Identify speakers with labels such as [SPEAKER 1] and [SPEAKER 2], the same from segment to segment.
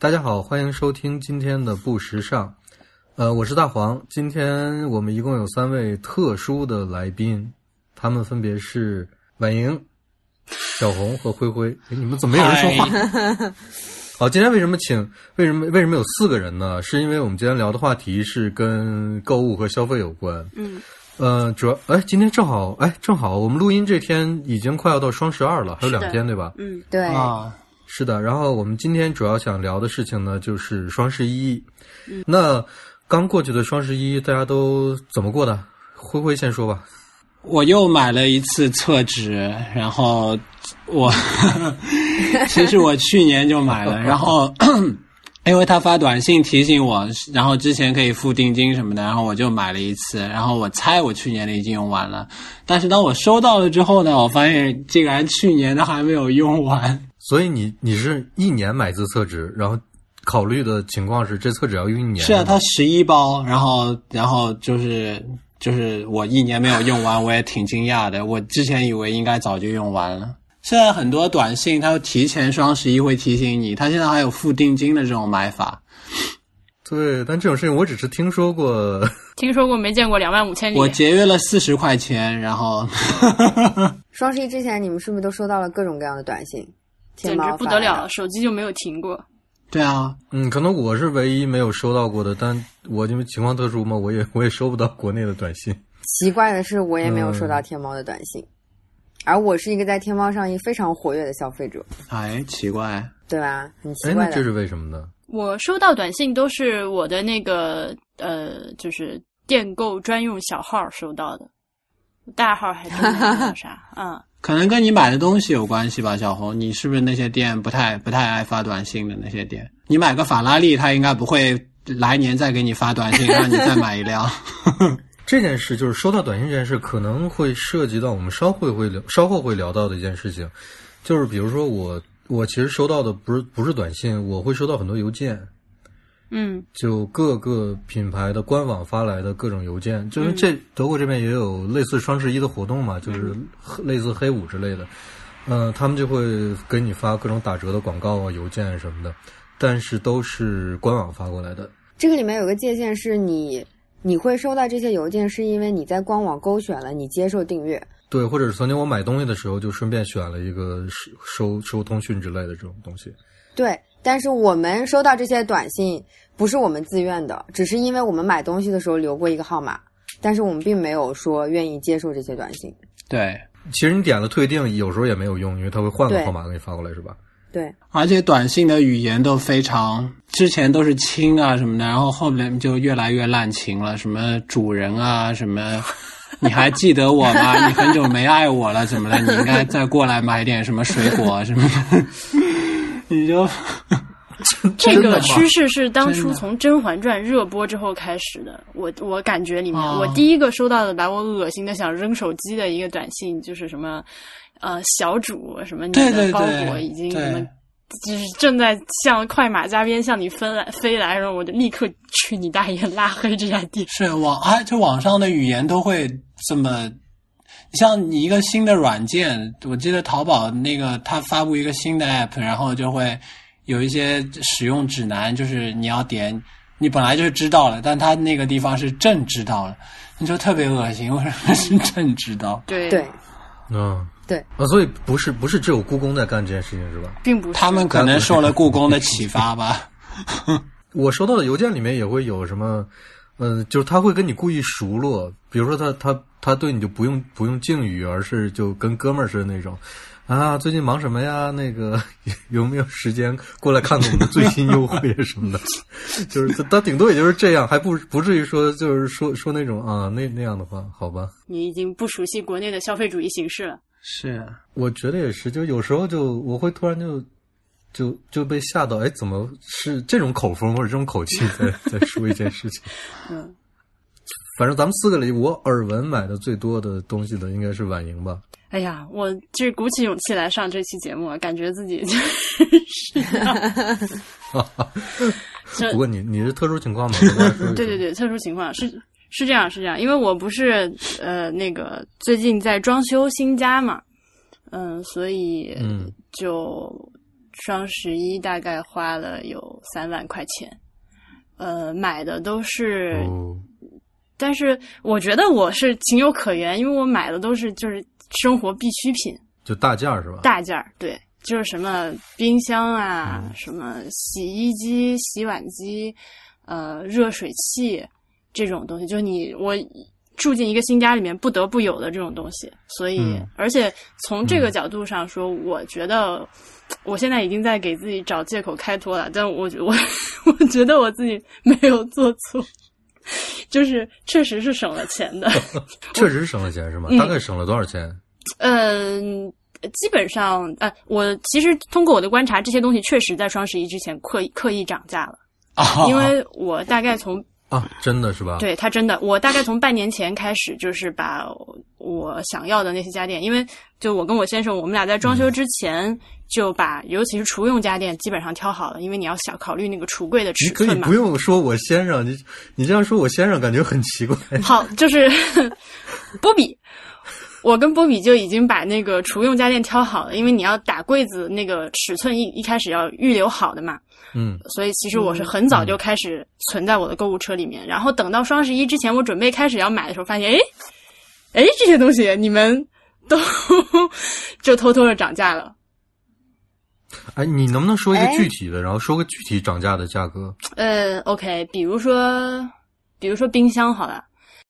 [SPEAKER 1] 大家好，欢迎收听今天的不时尚。呃，我是大黄。今天我们一共有三位特殊的来宾，他们分别是婉莹、小红和灰灰。哎，你们怎么没有人说话？好，今天为什么请？为什么为什么有四个人呢？是因为我们今天聊的话题是跟购物和消费有关。
[SPEAKER 2] 嗯，
[SPEAKER 1] 呃，主要哎，今天正好哎，正好我们录音这天已经快要到双十二了，还有两天对吧？
[SPEAKER 2] 嗯，
[SPEAKER 3] 对，
[SPEAKER 4] 啊，
[SPEAKER 1] 是的，然后我们今天主要想聊的事情呢，就是双十一。
[SPEAKER 2] 嗯
[SPEAKER 1] 那刚过去的双十一，大家都怎么过的？灰灰先说吧。
[SPEAKER 4] 我又买了一次厕纸，然后我 其实我去年就买了，然后 因为他发短信提醒我，然后之前可以付定金什么的，然后我就买了一次，然后我猜我去年的已经用完了，但是当我收到了之后呢，我发现竟然去年的还没有用完。
[SPEAKER 1] 所以你你是一年买一次厕纸，然后考虑的情况是这厕纸要用一年。
[SPEAKER 4] 是啊，它十一包，然后然后就是就是我一年没有用完，我也挺惊讶的。我之前以为应该早就用完了。现在很多短信它会提前双十一会提醒你，它现在还有付定金的这种买法。
[SPEAKER 1] 对，但这种事情我只是听说过。
[SPEAKER 2] 听说过没见过两万五千里。
[SPEAKER 4] 我节约了四十块钱，然后
[SPEAKER 3] 双十一之前你们是不是都收到了各种各样的短信？天
[SPEAKER 2] 简直不得了，
[SPEAKER 3] 的。
[SPEAKER 2] 手机就没有停过。
[SPEAKER 4] 对啊，
[SPEAKER 1] 嗯，可能我是唯一没有收到过的，但我因为情况特殊嘛，我也我也收不到国内的短信。
[SPEAKER 3] 奇怪的是，我也没有收
[SPEAKER 1] 嗯
[SPEAKER 3] 到天猫的短信，而我是一个在天猫上一非常活跃的消费者，
[SPEAKER 4] 哎，奇怪，
[SPEAKER 3] 对吧？很奇
[SPEAKER 1] 哎，
[SPEAKER 3] 怪的。
[SPEAKER 1] 那这是为什么呢？
[SPEAKER 2] 我收到短信都是我的那个呃，就是电购专用小号收到的，大号还真没收到啥。嗯，
[SPEAKER 4] 可能跟你买的东西有关系吧，小红，你是不是那些店不太不太爱发短信的那些店？你买个法拉利，他应该不会来年再给你发短信让你再买一辆。
[SPEAKER 1] 这件事就是收到短信这件事，可能会涉及到我们稍后会聊稍后会聊到的一件事情，就是比如说我我其实收到的不是不是短信，我会收到很多邮件，
[SPEAKER 2] 嗯，
[SPEAKER 1] 就各个品牌的官网发来的各种邮件，就是这德国这边也有类似双十一的活动嘛，就是类似黑五之类的，嗯、他们就会给你发各种打折的广告啊、邮件什么的，但是都是官网发过来的。
[SPEAKER 3] 这个里面有个界限是你你会收到这些邮件，是因为你在官网勾选了你接受订阅。
[SPEAKER 1] 对，或者是曾经我买东西的时候，就顺便选了一个收收收通讯之类的这种东西。
[SPEAKER 3] 对，但是我们收到这些短信不是我们自愿的，只是因为我们买东西的时候留过一个号码，但是我们并没有说愿意接受这些短信。
[SPEAKER 4] 对，
[SPEAKER 1] 其实你点了退订，有时候也没有用，因为他会换个号码给你发过来，是吧？
[SPEAKER 3] 对，
[SPEAKER 4] 而且短信的语言都非常，之前都是亲啊什么的，然后后面就越来越滥情了，什么主人啊，什么 你还记得我吗？你很久没爱我了，怎么了？你应该再过来买点什么水果什么的，你就
[SPEAKER 2] 这个趋势是当初从《甄嬛传》热播之后开始的。我我感觉里面，
[SPEAKER 4] 哦
[SPEAKER 2] 我第一个收到的把我恶心的想扔手机的一个短信，就是什么，呃，小主什么你的包裹已经
[SPEAKER 4] 对
[SPEAKER 2] 什么。就是正在向快马加鞭向你飞来飞来，然后我就立刻去你大爷拉黑这家店。
[SPEAKER 4] 是网啊，就网上的语言都会这么。像你一个新的软件，我记得淘宝那个它发布一个新的 app，然后就会有一些使用指南，就是你要点，你本来就是知道了，但它那个地方是正知道了，你就特别恶心。为什么是正知道？
[SPEAKER 2] 对
[SPEAKER 3] 对，
[SPEAKER 1] 嗯，
[SPEAKER 3] 对
[SPEAKER 1] 啊，所以不是不是只有故宫在干这件事情，是吧？
[SPEAKER 2] 并不是
[SPEAKER 4] 他们可能受了故宫的启发吧。
[SPEAKER 1] 我收到的邮件里面也会有什么，嗯、就是他会跟你故意熟络，比如说他他他对你就不用不用敬语，而是就跟哥们儿似的那种。啊，最近忙什么呀？那个 有没有时间过来看看我们的最新优惠什么的？就是他他顶多也就是这样，还不不至于说就是说说那种啊那那样的话，好吧？
[SPEAKER 2] 你已经不熟悉国内的消费主义形式了。
[SPEAKER 4] 是，
[SPEAKER 1] 我觉得也是，就有时候就我会突然就就就被吓到，哎，怎么是这种口风或者这种口气在 在说一件事情？
[SPEAKER 2] 嗯，
[SPEAKER 1] 反正咱们四个里，我耳闻买的最多的东西的应该是婉莹吧。
[SPEAKER 2] 哎呀，我这鼓起勇气来上这期节目，感觉自己就是 这
[SPEAKER 1] 不过你你是特殊情况嘛？跟大家说一说
[SPEAKER 2] 对对对，特殊情况是是这样是这样，因为我不是呃那个最近在装修新家嘛，嗯，所以
[SPEAKER 1] 嗯
[SPEAKER 2] 就双十一大概花了有三万块钱，呃，买的都是，
[SPEAKER 1] 哦，
[SPEAKER 2] 但是我觉得我是情有可原，因为我买的都是就是生活必需品，
[SPEAKER 1] 就大件儿是吧？
[SPEAKER 2] 大件儿，对，就是什么冰箱啊，
[SPEAKER 1] 嗯
[SPEAKER 2] 什么洗衣机、洗碗机，呃，热水器这种东西，就是你我住进一个新家里面不得不有的这种东西。所以，
[SPEAKER 1] 嗯
[SPEAKER 2] 而且从这个角度上说，我觉得我现在已经在给自己找借口开脱了，但我我 我觉得我自己没有做错。就是确实是省了钱的，
[SPEAKER 1] 确实省了钱是吗？
[SPEAKER 2] 嗯
[SPEAKER 1] 大概省了多少钱？
[SPEAKER 2] 嗯，基本上，呃，我其实通过我的观察，这些东西确实在双十一之前刻意刻意涨价了，
[SPEAKER 4] 啊，
[SPEAKER 2] 因为我大概从
[SPEAKER 1] 啊，真的是吧？
[SPEAKER 2] 对他真的，我大概从半年前开始，就是把我想要的那些家电，因为就我跟我先生，我们俩在装修之前就把，尤其是厨用家电基本上挑好了，因为你要想考虑那个橱柜的尺寸
[SPEAKER 1] 你可以不。用说我先生，你你这样说我先生感觉很奇怪。
[SPEAKER 2] 好，就是波比，我跟波比就已经把那个厨用家电挑好了，因为你要打柜子那个尺寸一一开始要预留好的嘛，
[SPEAKER 1] 嗯，
[SPEAKER 2] 所以其实我是很早就开始存在我的购物车里面，然后等到双十一之前，我准备开始要买的时候，发现哎，哎这些东西你们都 就偷偷的涨价了。
[SPEAKER 1] 哎，你能不能说一个
[SPEAKER 3] 哎
[SPEAKER 1] 具体的，然后说个具体涨价的价格？
[SPEAKER 2] 呃，OK，比如说，比如说冰箱好了，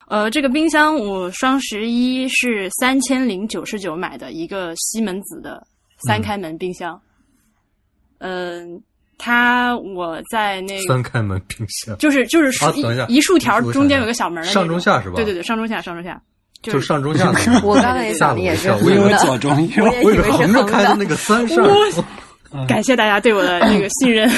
[SPEAKER 2] 呃，这个冰箱我双十一是三千零九十九买的一个西门子的三开门冰箱，嗯、它我在那个
[SPEAKER 1] 三开门冰箱，
[SPEAKER 2] 就是就是竖一、
[SPEAKER 1] 啊等一下
[SPEAKER 2] 一竖条中间有个小门的
[SPEAKER 1] 上中下是吧
[SPEAKER 2] 对对对，上中下上中下，就
[SPEAKER 1] 就是上中下的。
[SPEAKER 3] 我刚才也想的也是
[SPEAKER 1] 我一跳
[SPEAKER 3] 横
[SPEAKER 4] 因为
[SPEAKER 3] 的，
[SPEAKER 4] 左中右
[SPEAKER 3] 我也以
[SPEAKER 1] 为
[SPEAKER 3] 为是横
[SPEAKER 1] 横着开的
[SPEAKER 3] 的。
[SPEAKER 1] 那个三扇，
[SPEAKER 2] 感谢大家对我的那个信任，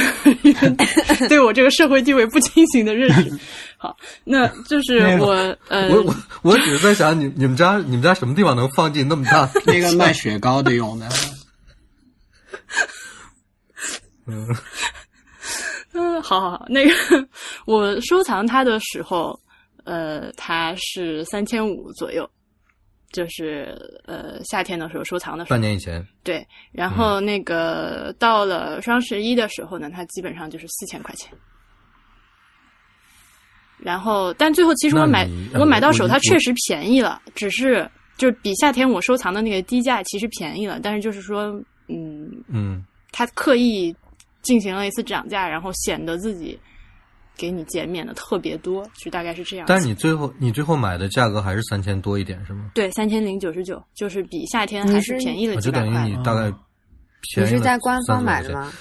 [SPEAKER 2] 对我这个社会地位不清醒的认识。好，那就是我呃，
[SPEAKER 1] 我我我只是在想，你你们家你们家什么地方能放进那么大？
[SPEAKER 4] 那个卖雪糕的用的，
[SPEAKER 1] 嗯
[SPEAKER 2] 嗯，好好好，那个我收藏它的时候，呃，它是三千五左右，就是呃夏天的时候收藏的时候
[SPEAKER 1] 半，年以前，
[SPEAKER 2] 对。然后那个到了双十一的时候呢，它基本上就是四千块钱。然后，但最后其实我买我买到手，它确实便宜了，只是就是比夏天我收藏的那个低价其实便宜了，但是就是说，嗯，
[SPEAKER 1] 嗯，
[SPEAKER 2] 他刻意进行了一次涨价，然后显得自己给你减免的特别多，就大概是这样。
[SPEAKER 1] 但是你最后你最后买的价格还是三千多一点是吗？
[SPEAKER 2] 对三千零九十九，就是比夏天还
[SPEAKER 3] 是
[SPEAKER 2] 便宜了
[SPEAKER 1] 我就等于
[SPEAKER 2] 几百块。
[SPEAKER 1] 你大概
[SPEAKER 3] 你
[SPEAKER 1] 便宜了
[SPEAKER 3] 是在官方
[SPEAKER 1] 30块钱？
[SPEAKER 3] 买的吗？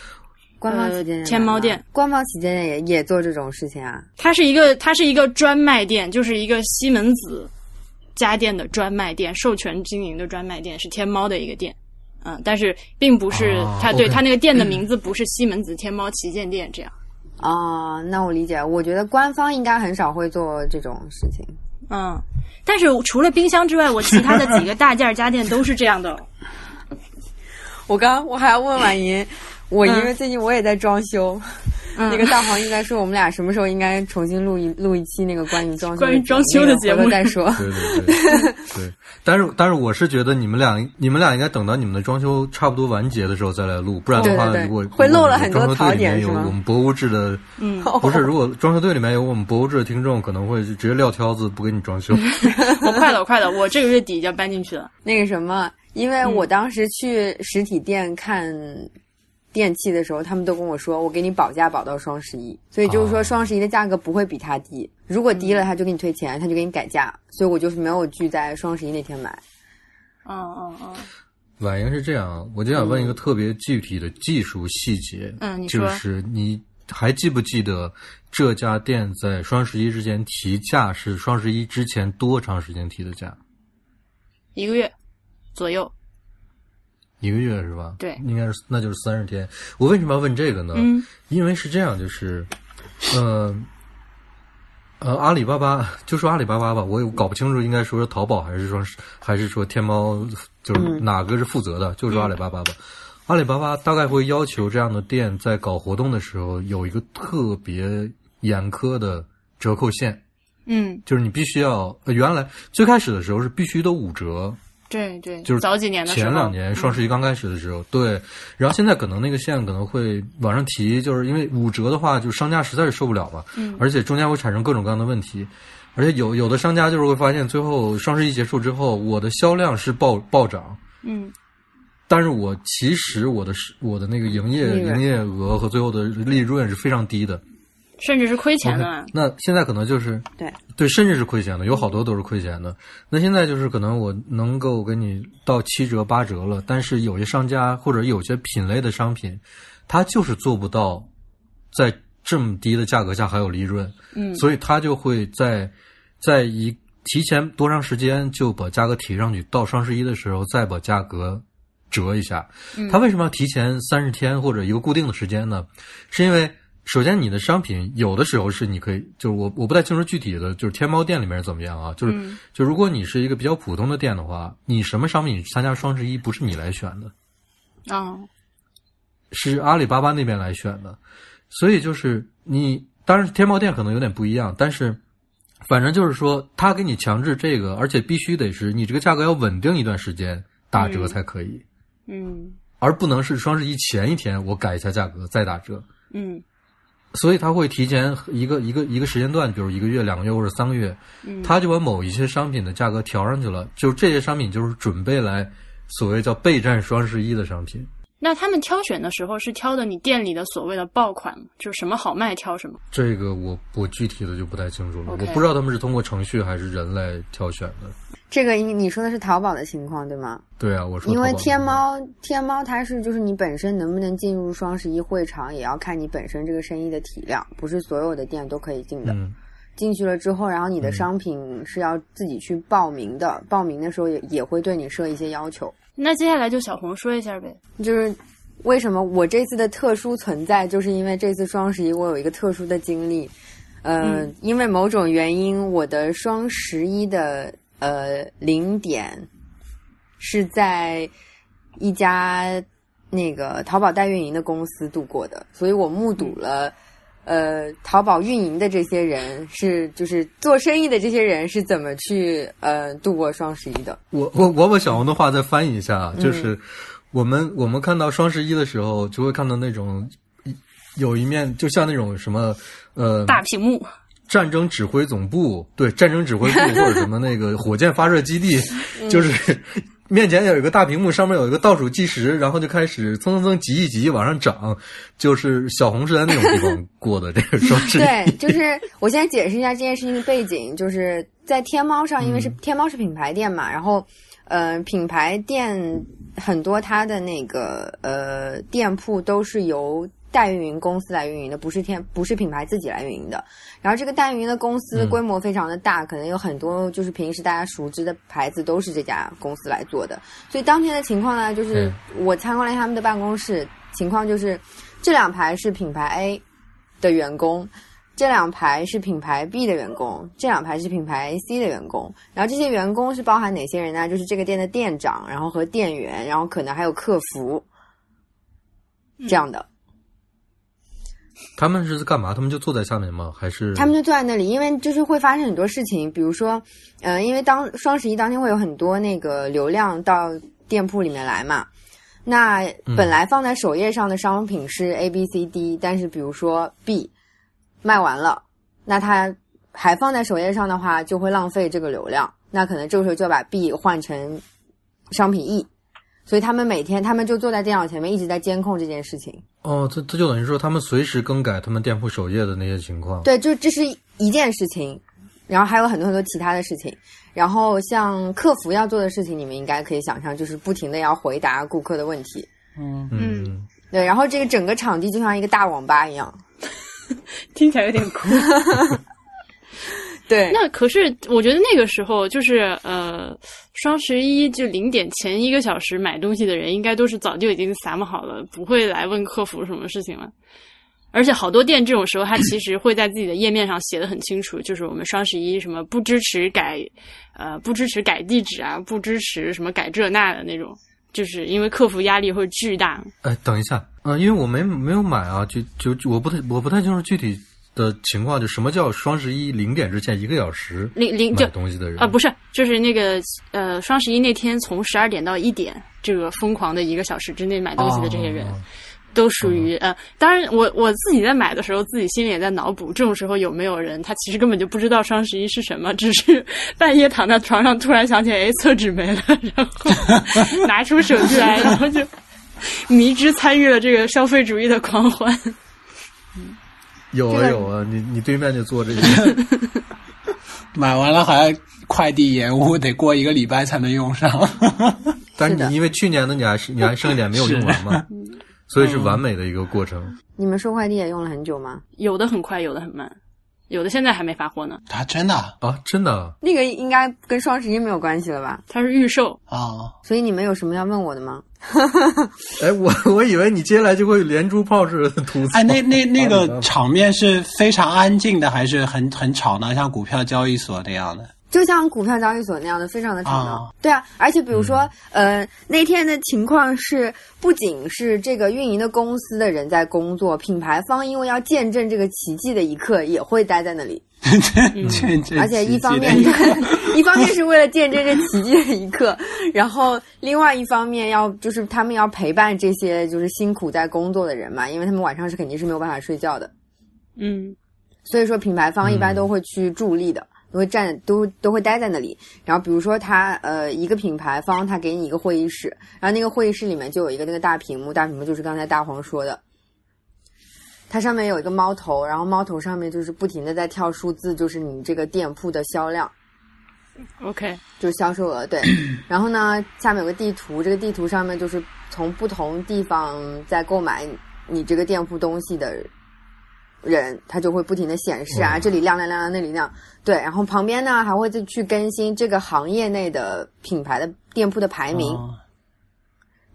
[SPEAKER 3] 官方旗舰店买的吗、
[SPEAKER 2] 呃天猫店
[SPEAKER 3] 官方旗舰店也也做这种事情啊？
[SPEAKER 2] 它是一个它是一个专卖店，就是一个西门子家电的专卖店，授权经营的专卖店，是天猫的一个店。嗯，但是并不是
[SPEAKER 1] 哦
[SPEAKER 2] 它对它那个店的名字不是西门子天猫旗舰店这样。
[SPEAKER 3] 啊，那我理解。我觉得官方应该很少会做这种事情。
[SPEAKER 2] 嗯，但是除了冰箱之外，我其他的几个大件儿家电都是这样的。
[SPEAKER 3] 我刚我还要问婉莹，我因为最近我也在装修，
[SPEAKER 2] 嗯
[SPEAKER 3] 那个大黄应该说我们俩什么时候应该重新录一录一期那个关于装修
[SPEAKER 2] 关于装修的节目
[SPEAKER 3] 再说。
[SPEAKER 1] 对对对对，但是但是我是觉得你们俩你们俩应该等到你们的装修差不多完结的时候再来录，不然的话，如果
[SPEAKER 3] 会漏了很多
[SPEAKER 1] 装修队里面
[SPEAKER 3] 槽点
[SPEAKER 1] 有我们博物志的，
[SPEAKER 2] 嗯，
[SPEAKER 1] 不是，如果装修队里面有我们博物志的听众，可能会直接撂挑子不给你装修。
[SPEAKER 2] 我快了，我快了，我这个月底就要搬进去了。
[SPEAKER 3] 那个什么，因为
[SPEAKER 2] 嗯
[SPEAKER 3] 我当时去实体店看电器的时候，他们都跟我说，我给你保价保到双十一，所以就是说
[SPEAKER 1] 哦
[SPEAKER 3] 双十一的价格不会比它低，如果低了他就给你退钱，他就给你改价，所以我就是没有拒在双十一那天买。
[SPEAKER 2] 嗯嗯嗯，
[SPEAKER 1] 婉莹是这样，我就想问一个特别具体的技术细节，
[SPEAKER 2] 嗯你说
[SPEAKER 1] 就是你还记不记得这家店在双十一之前提价是双十一之前多长时间提的价？
[SPEAKER 2] 一个月左右。
[SPEAKER 1] 一个月是吧？
[SPEAKER 2] 对
[SPEAKER 1] 应该是那就是三十天。我为什么要问这个呢？
[SPEAKER 2] 嗯
[SPEAKER 1] 因为是这样，就是，呃，呃，阿里巴巴 就说阿里巴巴吧，我也搞不清楚应该说是淘宝还是说还是说天猫，就是哪个是负责的，就说阿里巴巴吧。阿里巴巴大概会要求这样的店在搞活动的时候有一个特别严苛的折扣线，
[SPEAKER 2] 嗯
[SPEAKER 1] 就是你必须要，呃，原来最开始的时候是必须都五折，
[SPEAKER 2] 对对，
[SPEAKER 1] 就是
[SPEAKER 2] 早几年的时候，
[SPEAKER 1] 前两年双十一刚开始的时候，对，然后现在可能那个线可能会往上提，就是因为五折的话，就商家实在是受不了嘛，
[SPEAKER 2] 嗯
[SPEAKER 1] 而且中间会产生各种各样的问题，而且有有的商家就是会发现，最后双十一结束之后，我的销量是暴暴涨，
[SPEAKER 2] 嗯。
[SPEAKER 1] 但是我其实我的是我的那个营业营业额和最后的利润是非常低的。
[SPEAKER 2] 甚至是亏钱的。
[SPEAKER 1] 那现在可能就是
[SPEAKER 3] 对
[SPEAKER 1] 对，甚至是亏钱的，有好多都是亏钱的。那现在就是可能我能够给你到七折八折了，但是有些商家或者有些品类的商品，它就是做不到在这么低的价格下还有利润，
[SPEAKER 2] 嗯
[SPEAKER 1] 所以他就会在在一提前多长时间就把价格提上去，到双十一的时候再把价格折一下。
[SPEAKER 2] 嗯
[SPEAKER 1] 他为什么要提前三十天或者一个固定的时间呢？是因为首先你的商品有的时候是你可以，就是我我不太清楚具体的就是天猫店里面是怎么样啊，就是、
[SPEAKER 2] 嗯。
[SPEAKER 1] 就如果你是一个比较普通的店的话，你什么商品参加双十一不是你来选的，
[SPEAKER 2] 啊，
[SPEAKER 1] 是阿里巴巴那边来选的，所以就是你，当然天猫店可能有点不一样，但是反正就是说，他给你强制这个，而且必须得是你这个价格要稳定一段时间打折
[SPEAKER 2] 嗯。
[SPEAKER 1] 才可以，
[SPEAKER 2] 嗯。
[SPEAKER 1] 而不能是双十一前一天我改一下价格再打折。
[SPEAKER 2] 嗯
[SPEAKER 1] 所以他会提前一个一个一个时间段，比如一个月、两个月或者三个月，
[SPEAKER 2] 嗯，
[SPEAKER 1] 他就把某一些商品的价格调上去了。就这些商品就是准备来所谓叫备战双十一的商品。
[SPEAKER 2] 那他们挑选的时候是挑的你店里的所谓的爆款吗，就是什么好卖挑什么。
[SPEAKER 1] 这个我我具体的就不太清楚了我不知道他们是通过程序还是人来挑选的。
[SPEAKER 3] 这个你你说的是淘宝的情况对吗？
[SPEAKER 1] 对啊，我说
[SPEAKER 3] 因为天猫天猫它是就是你本身能不能进入双十一会场，也要看你本身这个生意的体量，不是所有的店都可以进的。
[SPEAKER 1] 嗯
[SPEAKER 3] 进去了之后，然后你的商品是要自己去报名的，报名的时候也也会对你设一些要求。
[SPEAKER 2] 那接下来就小红说一下呗。
[SPEAKER 3] 就是为什么我这次的特殊存在，就是因为这次双十一我有一个特殊的经历。呃，
[SPEAKER 2] 嗯
[SPEAKER 3] 因为某种原因，我的双十一的呃零点是在一家那个淘宝代运营的公司度过的，所以我目睹了。呃，淘宝运营的这些人是，就是做生意的这些人是怎么去呃度过双十一的？
[SPEAKER 1] 我我我把小红的话再翻译一下啊，
[SPEAKER 3] 嗯
[SPEAKER 1] 就是我们我们看到双十一的时候，就会看到那种有一面就像那种什么呃
[SPEAKER 2] 大屏幕，
[SPEAKER 1] 战争指挥总部，对，战争指挥部或者什么那个火箭发射基地，就是面前有一个大屏幕，上面有一个倒数计时，然后就开始蹭蹭蹭挤一挤往上涨，就是小红是在那种地方 过的这个双十一。
[SPEAKER 3] 对，就是我先解释一下这件事情的背景，就是在天猫上，因为是、
[SPEAKER 1] 嗯
[SPEAKER 3] 天猫是品牌店嘛，然后呃，品牌店很多它的那个呃店铺都是由代运营公司来运营的，不是天不是品牌自己来运营的。然后这个代运营的公司
[SPEAKER 1] 嗯
[SPEAKER 3] 规模非常的大，可能有很多就是平时大家熟知的牌子都是这家公司来做的。所以当天的情况呢，就是我参观了他们的办公室，情况就是这两排是品牌 A 的员工。这两排是品牌 B 的员工，这两排是品牌 C 的员工。然后这些员工是包含哪些人呢？就是这个店的店长，然后和店员，然后可能还有客服，这样的。
[SPEAKER 1] 他们是干嘛？他们就坐在下面吗？还是
[SPEAKER 3] 他们就坐在那里，因为就是会发生很多事情，比如说，呃，因为当双十一当天会有很多那个流量到店铺里面来嘛。那本来放在首页上的商品是 A、B、C、D，但是比如说 B 卖完了，那它还放在首页上的话，就会浪费这个流量。那可能这个时候就要把 B 换成商品 E，所以他们每天他们就坐在电脑前面一直在监控这件事情。
[SPEAKER 1] 哦，这这就等于说他们随时更改他们店铺首页的那些情况。
[SPEAKER 3] 对，就这是一件事情，然后还有很多很多其他的事情。然后像客服要做的事情，你们应该可以想象，就是不停的要回答顾客的问题。
[SPEAKER 4] 嗯，
[SPEAKER 1] 嗯，
[SPEAKER 2] 嗯
[SPEAKER 3] 对，然后这个整个场地就像一个大网吧一样。
[SPEAKER 2] 听起来有点酷。
[SPEAKER 3] 对，
[SPEAKER 2] 那可是我觉得那个时候就是呃，双十一就零点前一个小时买东西的人，应该都是早就已经散好了，不会来问客服什么事情了。而且好多店这种时候，他其实会在自己的页面上写的很清楚，就是我们双十一什么不支持改，呃，不支持改地址啊，不支持什么改这那的那种，就是因为客服压力会巨大。
[SPEAKER 1] 哎，等一下，呃，因为我没没有买啊，就就就我不太我不太清楚具体的情况，就什么叫双十一零点之前一个小时
[SPEAKER 2] 零零买
[SPEAKER 1] 东西的人？
[SPEAKER 2] 啊，不是，就是那个呃，双十一那天从十二点到一点，这个疯狂的一个小时之内买东西的这些人，
[SPEAKER 1] 哦。
[SPEAKER 2] 都属于呃，当然我我自己在买的时候，自己心里也在脑补，这种时候有没有人他其实根本就不知道双十一是什么，只是半夜躺在床上突然想起来，哎，厕纸没了，然后拿出手机来，然后就迷之参与了这个消费主义的狂欢。
[SPEAKER 1] 有啊有啊，你你对面就做这个，
[SPEAKER 4] 买完了还快递延误，得过一个礼拜才能用上。
[SPEAKER 1] 但是你因为去年的你还是你还剩一点没有用完嘛，所以是完美的一个过程。
[SPEAKER 3] 你们收快递也用了很久吗？
[SPEAKER 2] 有的很快，有的很慢，有的现在还没发货呢。
[SPEAKER 4] 啊，真的啊
[SPEAKER 1] 啊，真的啊，
[SPEAKER 3] 那个应该跟双十一没有关系了吧？
[SPEAKER 2] 它是预售，
[SPEAKER 4] 啊
[SPEAKER 3] 所以你们有什么要问我的吗？
[SPEAKER 1] 哎，我 我以为你接下来就会连珠炮似的吐槽。
[SPEAKER 4] 哎，那那那 个场面是非常安静的，还是很很吵呢，像股票交易所那样的？
[SPEAKER 3] 就像股票交易所那样的，非常的吵闹。
[SPEAKER 4] 啊
[SPEAKER 3] 对啊，而且比如说，呃，那天的情况是，不仅是这个运营的公司的人在工作，品牌方因为要见证这个奇迹的一刻，也会待在那里。
[SPEAKER 4] 见证
[SPEAKER 3] 而且一方面，对，一方面是为了见证这奇迹的一刻，然后另外一方面要就是他们要陪伴这些就是辛苦在工作的人嘛，因为他们晚上是肯定是没有办法睡觉的。
[SPEAKER 2] 嗯
[SPEAKER 3] 所以说品牌方一般都会去助力的，都会站都都会待在那里。然后比如说他呃一个品牌方他给你一个会议室，然后那个会议室里面就有一个那个大屏幕，大屏幕就是刚才大黄说的。它上面有一个猫头，然后猫头上面就是不停的在跳数字，就是你这个店铺的销量
[SPEAKER 2] ，，OK，
[SPEAKER 3] 就是销售额。对，然后呢，下面有个地图，这个地图上面就是从不同地方在购买你这个店铺东西的人，他就会不停的显示啊，这里亮亮亮亮，那里亮。对，然后旁边呢还会再去更新这个行业内的品牌的店铺的排名，
[SPEAKER 4] 哦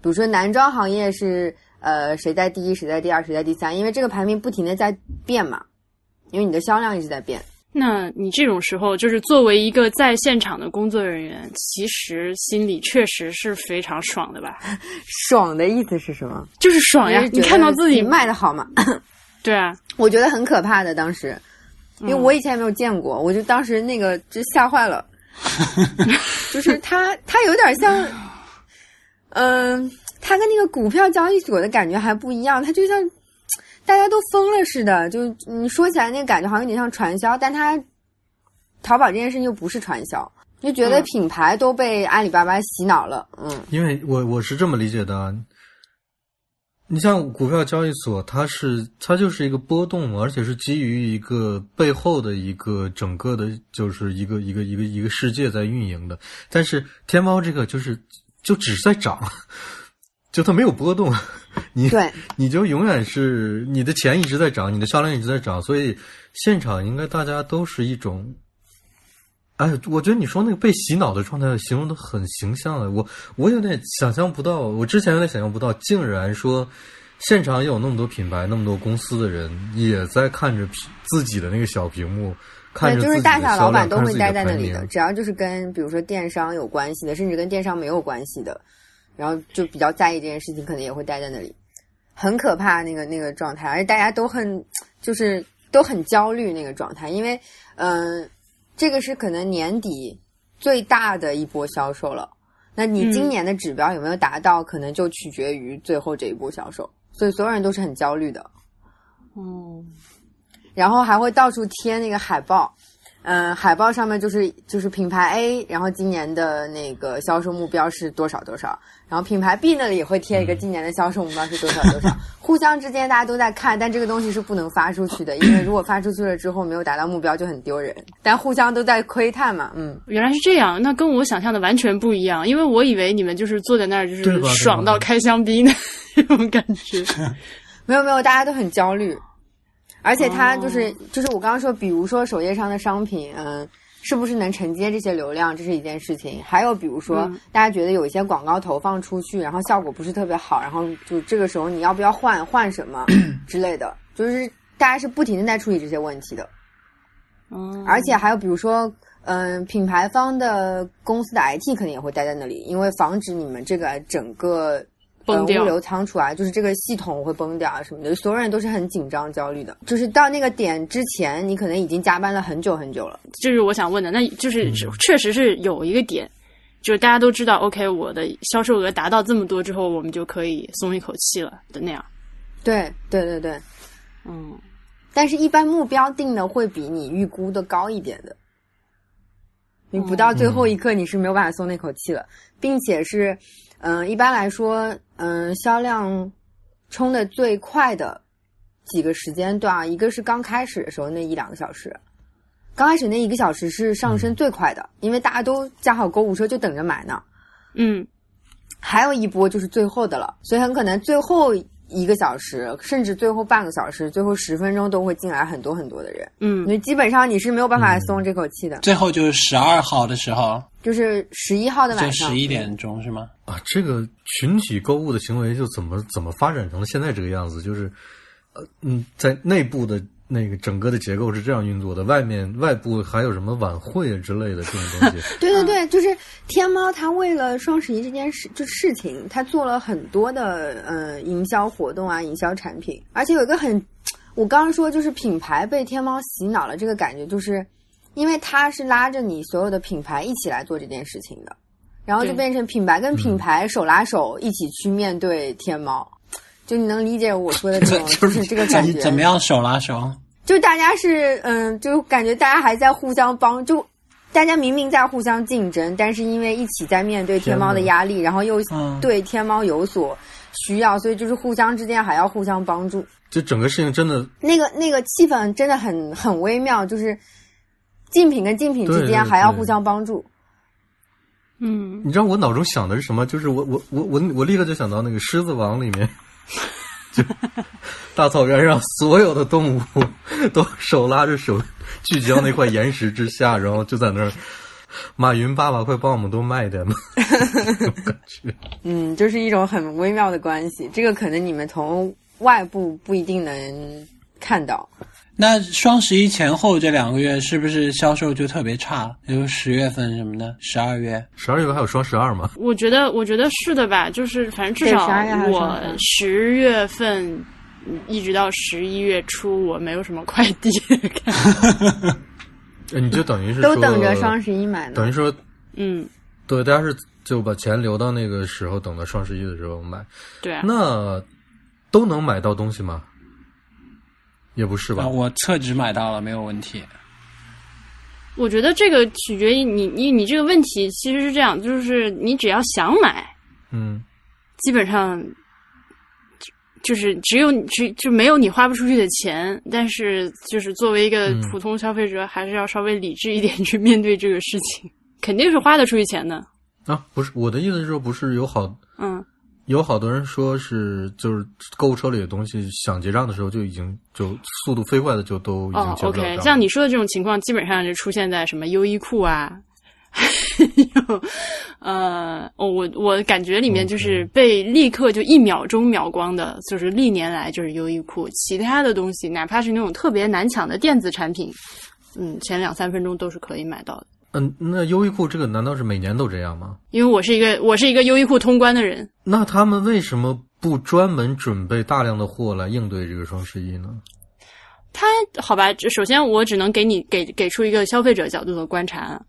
[SPEAKER 3] 比如说男装行业是呃谁在第一，谁在第二，谁在第三，因为这个排名不停的在变嘛，因为你的销量一直在变。
[SPEAKER 2] 那你这种时候，就是作为一个在现场的工作人员，其实心里确实是非常爽的吧？
[SPEAKER 3] 爽的意思是什么？
[SPEAKER 2] 就是爽呀！你看到自己
[SPEAKER 3] 卖的好嘛？
[SPEAKER 2] 对啊，
[SPEAKER 3] 我觉得很可怕的，当时，因为
[SPEAKER 2] 嗯
[SPEAKER 3] 我以前也没有见过，我就当时那个就吓坏了，就是他，他有点像，嗯、他跟那个股票交易所的感觉还不一样，他就像大家都疯了似的，就你说起来那个感觉好像有点像传销，但他淘宝这件事情又不是传销，就觉得
[SPEAKER 2] 嗯。
[SPEAKER 3] 品牌都被阿里巴巴洗脑了，嗯，
[SPEAKER 1] 因为我我是这么理解的啊，你像股票交易所，它是它就是一个波动，而且是基于一个背后的一个整个的，就是一个一个一个一个世界在运营的。但是天猫这个就是就只是在涨，就它没有波动，你
[SPEAKER 3] 对，
[SPEAKER 1] 你就永远是你的钱一直在涨，你的销量一直在涨，所以现场应该大家都是一种。哎，我觉得你说那个被洗脑的状态形容的很形象了，我我有点想象不到，我之前有点想象不到，竟然说现场有那么多品牌、那么多公司的人也在看着自己的那个小屏幕，看
[SPEAKER 3] 对，
[SPEAKER 1] 着
[SPEAKER 3] 就是大小老板都会待在那里的。只要就是跟比如说电商有关系的，甚至跟电商没有关系的，然后就比较在意这件事情，可能也会待在那里，很可怕那个那个状态，而且大家都很就是都很焦虑那个状态，因为嗯、这个是可能年底最大的一波销售了。那你今
[SPEAKER 2] 嗯
[SPEAKER 3] 年的指标有没有达到，可能就取决于最后这一波销售，所以所有人都是很焦虑的。
[SPEAKER 2] 嗯，
[SPEAKER 3] 然后还会到处贴那个海报，嗯、海报上面就是就是品牌 A，然后今年的那个销售目标是多少多少，然后品牌 B 那里也会贴一个今年的销售目标是多少多少，互相之间大家都在看，但这个东西是不能发出去的，因为如果发出去了之后没有达到目标就很丢人，但互相都在窥探嘛，嗯，
[SPEAKER 2] 原来是这样，那跟我想象的完全不一样。因为我以为你们就是坐在那儿，就是爽到开香槟的那种感觉。
[SPEAKER 3] 没有没有，大家都很焦虑，而且它就是、
[SPEAKER 2] 哦
[SPEAKER 3] 就是我刚刚说，比如说首页上的商品，嗯，是不是能承接这些流量，这是一件事情。还有比如说，
[SPEAKER 2] 嗯
[SPEAKER 3] 大家觉得有一些广告投放出去，然后效果不是特别好，然后就这个时候你要不要换换什么 之类的，就是大家是不停的在处理这些问题的。
[SPEAKER 2] 嗯，
[SPEAKER 3] 而且还有比如说，嗯，品牌方的公司的 IT 肯定也会待在那里，因为防止你们这个整个呃
[SPEAKER 2] 崩掉
[SPEAKER 3] 物流仓出来，就是这个系统会崩掉啊什么的，所有人都是很紧张焦虑的。就是到那个点之前，你可能已经加班了很久很久了。
[SPEAKER 2] 这是我想问的，那就是
[SPEAKER 1] 嗯
[SPEAKER 2] 确实是有一个点，就是大家都知道，OK，我的销售额达到这么多之后，我们就可以松一口气了的那样。
[SPEAKER 3] 对对对对，
[SPEAKER 2] 嗯，
[SPEAKER 3] 但是一般目标定的会比你预估的高一点的。你不到最后一刻，你是没有办法松那口气了，并且是，嗯、一般来说，嗯、销量冲的最快的几个时间段，一个是刚开始的时候那一两个小时，刚开始那一个小时是上升最快的，因为大家都加好购物车就等着买呢。
[SPEAKER 2] 嗯，
[SPEAKER 3] 还有一波就是最后的了，所以很可能最后一个小时，甚至最后半个小时、最后十分钟都会进来很多很多的人，
[SPEAKER 2] 嗯
[SPEAKER 3] 那基本上你是没有办法松这口气的。
[SPEAKER 4] 最后就是十二号的时候，
[SPEAKER 3] 就是十一号的晚上，
[SPEAKER 4] 十一点钟是吗？
[SPEAKER 1] 啊，这个群体购物的行为就怎么怎么发展成了现在这个样子？就是，呃，嗯，在内部的那个整个的结构是这样运作的，外面外部还有什么晚会啊之类的这种东西。
[SPEAKER 3] 对对对，就是天猫，它为了双十一这件事，就事情，它做了很多的呃营销活动啊，营销产品，而且有一个很，我刚刚说就是品牌被天猫洗脑了，这个感觉就是，因为它是拉着你所有的品牌一起来做这件事情的，然后就变成品牌跟品牌手拉手一起去面对天猫。就你能理解我说的这种，就是这个感觉。
[SPEAKER 4] 怎怎么样手拉手？
[SPEAKER 3] 就大家是嗯，就感觉大家还在互相帮，就大家明明在互相竞争，但是因为一起在面对天猫的压力，然后又
[SPEAKER 4] 嗯
[SPEAKER 3] 对天猫有所需要，所以就是互相之间还要互相帮助。
[SPEAKER 1] 就整个事情真的，
[SPEAKER 3] 那个那个气氛真的很很微妙，就是竞品跟竞品之间还要互相帮助。
[SPEAKER 2] 嗯，
[SPEAKER 1] 你知道我脑中想的是什么？就是我我我我我立刻就想到那个《狮子王》里面，就大草原上所有的动物都手拉着手聚焦那块岩石之下，然后就在那儿。马云爸爸，快帮我们多卖点吧！感觉。
[SPEAKER 3] 嗯，就是一种很微妙的关系，这个可能你们从外部不一定能看到。
[SPEAKER 4] 那双十一前后这两个月是不是销售就特别差？比如十月份什么的，十二月。
[SPEAKER 1] 十二月还有双十二吗？
[SPEAKER 2] 我觉得我觉得是的吧，就是反正至少
[SPEAKER 3] 12月还有
[SPEAKER 2] 我
[SPEAKER 3] 十
[SPEAKER 2] 月份嗯一直到十一月初，我没有什么快递
[SPEAKER 1] 你就等于是
[SPEAKER 3] 都等着双十一买呢。
[SPEAKER 1] 等于说，
[SPEAKER 2] 嗯，
[SPEAKER 1] 对，大家是就把钱留到那个时候，等到双十一的时候买。
[SPEAKER 2] 对啊，
[SPEAKER 1] 那都能买到东西吗？也不是吧
[SPEAKER 4] 啊，？我厕纸买到了，没有问题。
[SPEAKER 2] 我觉得这个取决于你你你这个问题其实是这样，就是你只要想买，
[SPEAKER 1] 嗯，
[SPEAKER 2] 基本上就就是只有只就没有你花不出去的钱，但是就是作为一个
[SPEAKER 1] 嗯
[SPEAKER 2] 普通消费者，还是要稍微理智一点去面对这个事情，肯定是花得出去钱的。
[SPEAKER 1] 啊，不是，我的意思是说，不是有好
[SPEAKER 2] 嗯，
[SPEAKER 1] 有好多人说是就是购物车里的东西想结账的时候就已经就速度飞快的就都已经
[SPEAKER 2] 哦，OK，
[SPEAKER 1] 结账了。
[SPEAKER 2] 像你说的这种情况，基本上就出现在什么优衣库啊，呃，哦，我我感觉里面就是被立刻就一秒钟秒光的，就是历年来就是优衣库，其他的东西，哪怕是那种特别难抢的电子产品，嗯，前两三分钟都是可以买到的。
[SPEAKER 1] 嗯，那优衣库这个难道是每年都这样吗？
[SPEAKER 2] 因为我是一个我是一个优衣库通关的人，
[SPEAKER 1] 那他们为什么不专门准备大量的货来应对这个双十一呢？
[SPEAKER 2] 他好吧，首先我只能给你给给出一个消费者角度的观察，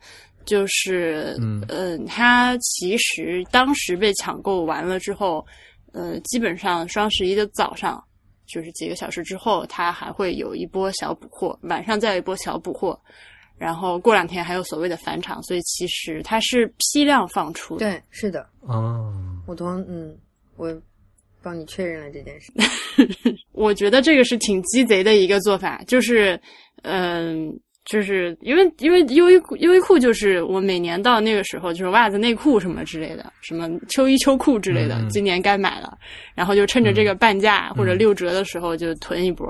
[SPEAKER 2] 就是
[SPEAKER 1] 嗯
[SPEAKER 2] 呃，它其实当时被抢购完了之后，呃，基本上双十一的早上，就是几个小时之后，它还会有一波小补货，晚上再有一波小补货，然后过两天还有所谓的返场，所以其实它是批量放出的。
[SPEAKER 3] 对，是的，
[SPEAKER 1] 哦，
[SPEAKER 3] 我同嗯，我帮你确认了这件事。
[SPEAKER 2] 我觉得这个是挺鸡贼的一个做法，就是，嗯、就是因为因为优衣库优衣库就是我每年到那个时候就是袜子内裤什么之类的，什么秋衣秋裤之类的，今年该买了，然后就趁着这个半价或者六折的时候就囤一波，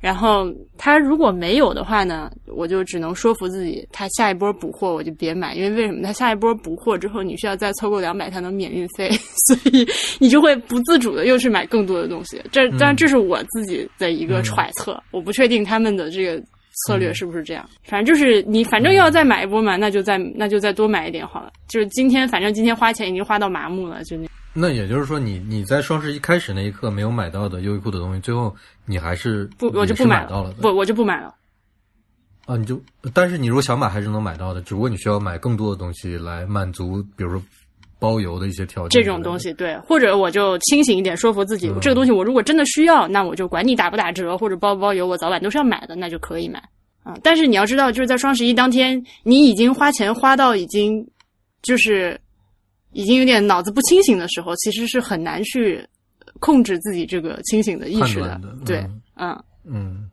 [SPEAKER 2] 然后他如果没有的话呢，我就只能说服自己，他下一波补货我就别买，因为为什么？他下一波补货之后，你需要再凑够两百才能免运费，所以你就会不自主的又去买更多的东西。这当然这是我自己的一个揣测，我不确定他们的这个。策略是不是这样？反正就是你，反正要再买一波嘛，那就再那就再多买一点好了。就是今天，反正今天花钱已经花到麻木了，就那。
[SPEAKER 1] 那也就是说你，你在双十一开始那一刻没有买到的优衣库的东西，最后你还是
[SPEAKER 2] 不，我就不买
[SPEAKER 1] 买到了
[SPEAKER 2] 不，我就不买了。
[SPEAKER 1] 啊，你就，但是你如果想买还是能买到的，只不过你需要买更多的东西来满足，比如说包邮的一些条件。
[SPEAKER 2] 这种东，西，对，或者我就清醒一点，说服自己，
[SPEAKER 1] 嗯
[SPEAKER 2] 这个东西我如果真的需要，那我就管你打不打折或者包不包邮，我早晚都是要买的，那就可以买啊。但是你要知道，就是在双十一当天，你已经花钱花到已经就是已经有点脑子不清醒的时候，其实是很难去控制自己这个清醒的意识的。对
[SPEAKER 1] 嗯，
[SPEAKER 2] 嗯，
[SPEAKER 1] 嗯，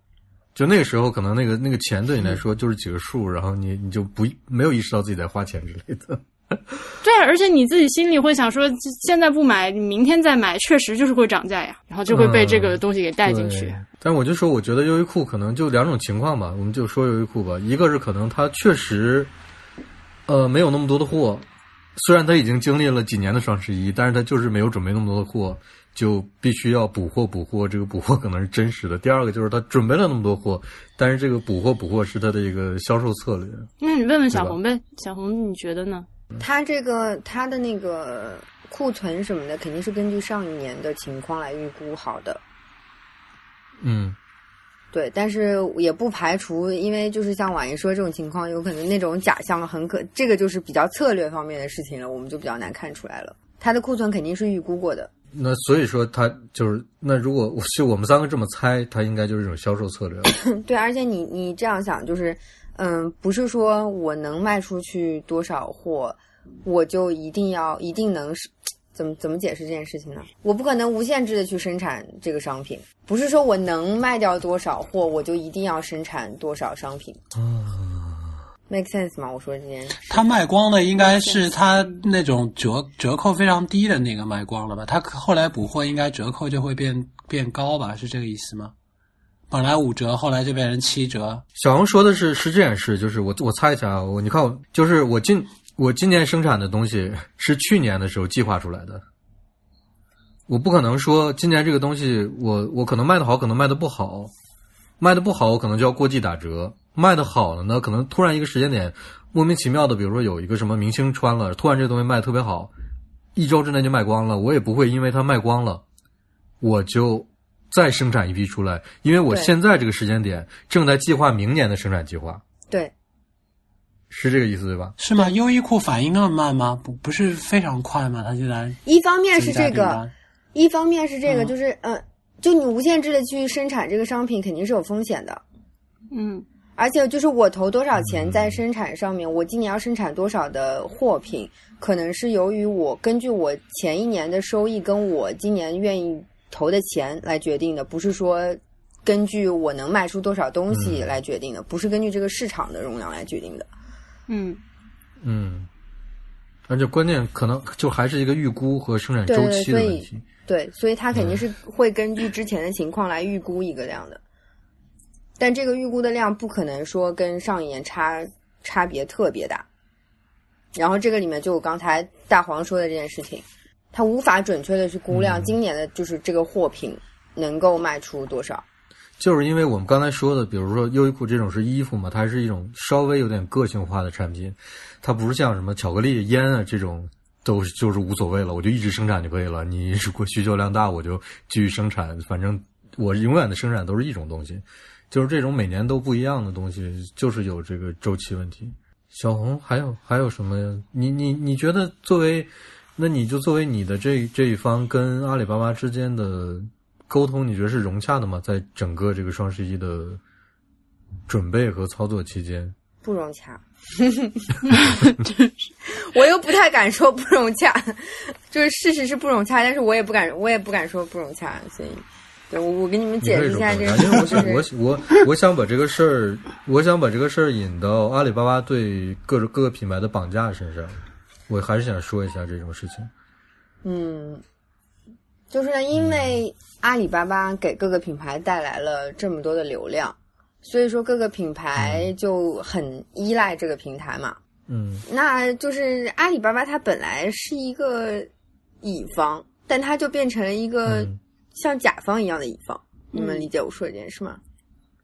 [SPEAKER 1] 就那个时候可能那个那个钱对你来说就是几个数，然后你你就不没有意识到自己在花钱之类的。
[SPEAKER 2] 对，而且你自己心里会想说，现在不买，你明天再买，确实就是会涨价呀，然后就会被这个东西给带进去
[SPEAKER 1] 对。但我就说，我觉得优衣库可能就两种情况吧，我们就说优衣库吧。一个是可能它确实，呃，没有那么多的货，虽然它已经经历了几年的双十一，但是它就是没有准备那么多的货，就必须要补货补货。这个补货可能是真实的。第二个就是它准备了那么多货，但是这个补货补货是它的一个销售策略。
[SPEAKER 2] 那你问问小红呗，小红你觉得呢？
[SPEAKER 3] 它这个它的那个库存什么的，肯定是根据上一年的情况来预估好的。
[SPEAKER 1] 嗯，
[SPEAKER 3] 对，但是也不排除，因为就是像婉莹说这种情况，有可能那种假象很可，这个就是比较策略方面的事情了，我们就比较难看出来了。它的库存肯定是预估过的，
[SPEAKER 1] 那所以说它就是那如果就我们三个这么猜，它应该就是一种销售策略了。
[SPEAKER 3] 对，而且你你这样想，就是嗯，不是说我能卖出去多少货，我就一定要一定能是怎么怎么解释这件事情呢？我不可能无限制的去生产这个商品，不是说我能卖掉多少货，我就一定要生产多少商品。make sense 吗？我说这件事，
[SPEAKER 4] 他卖光的应该是他那种折折扣非常低的那个卖光了吧？他后来补货应该折扣就会变变高吧？是这个意思吗？本来五折，后来就变成七折。
[SPEAKER 1] 小红说的是是这件事，就是我我猜一下啊，我你看我就是我今我今年生产的东西是去年的时候计划出来的，我不可能说今年这个东西我我可能卖的好，可能卖的不好，卖的不好我可能就要过季打折，卖的好了呢，可能突然一个时间点莫名其妙的，比如说有一个什么明星穿了，突然这东西卖的特别好，一周之内就卖光了，我也不会因为它卖光了，我就再生产一批出来，因为我现在这个时间点正在计划明年的生产计划，
[SPEAKER 3] 对，
[SPEAKER 1] 是这个意思对吧？
[SPEAKER 4] 是吗？优衣库反应那么慢吗？不不是非常快吗？它就在
[SPEAKER 3] 一方面是这个，一方面是这个，
[SPEAKER 4] 嗯
[SPEAKER 3] 就是呃，就你无限制的去生产这个商品，肯定是有风险的。
[SPEAKER 2] 嗯
[SPEAKER 3] 而且就是我投多少钱在生产上面，我今年要生产多少的货品，可能是由于我根据我前一年的收益跟我今年愿意投的钱来决定的，不是说根据我能卖出多少东西来决定的，不是根据这个市场的容量来决定的。
[SPEAKER 2] 嗯
[SPEAKER 1] 嗯，而且关键可能就还是一个预估和生产周期的问题。
[SPEAKER 3] 对，所以它肯定是会根据之前的情况来预估一个量的，但这个预估的量不可能说跟上一年差差别特别大。然后这个里面就我刚才大黄说的这件事情，它无法准确的去估量今年的就是这个货品能够卖出多少。
[SPEAKER 1] 就是因为我们刚才说的，比如说优衣库这种是衣服嘛，它是一种稍微有点个性化的产品，它不是像什么巧克力、烟啊这种都是就是无所谓了，我就一直生产就可以了。你如果需求量大，我就继续生产，反正我永远的生产都是一种东西。就是这种每年都不一样的东西，就是有这个周期问题。小红还有还有什么呀？你你你觉得作为，那你就作为你的这这一方跟阿里巴巴之间的沟通，你觉得是融洽的吗？在整个这个双十一的准备和操作期间，
[SPEAKER 3] 不融洽，我又不太敢说不融洽，就是事实是不融洽，但是我也不敢，我也不敢说不融洽，所以，对我我给你们解释一下这个，
[SPEAKER 1] 因为我想我我想把这个事儿，我想把这个事儿引到阿里巴巴对各种各个品牌的绑架身上，我还是想说一下这种事情。
[SPEAKER 3] 嗯，就是因为阿里巴巴给各个品牌带来了这么多的流量，所以说各个品牌就很依赖这个平台嘛。
[SPEAKER 1] 嗯
[SPEAKER 3] 那就是阿里巴巴它本来是一个乙方，但它就变成了一个
[SPEAKER 1] 嗯
[SPEAKER 3] 像甲方一样的乙方。你们
[SPEAKER 2] 嗯
[SPEAKER 3] 理解我说这件事吗？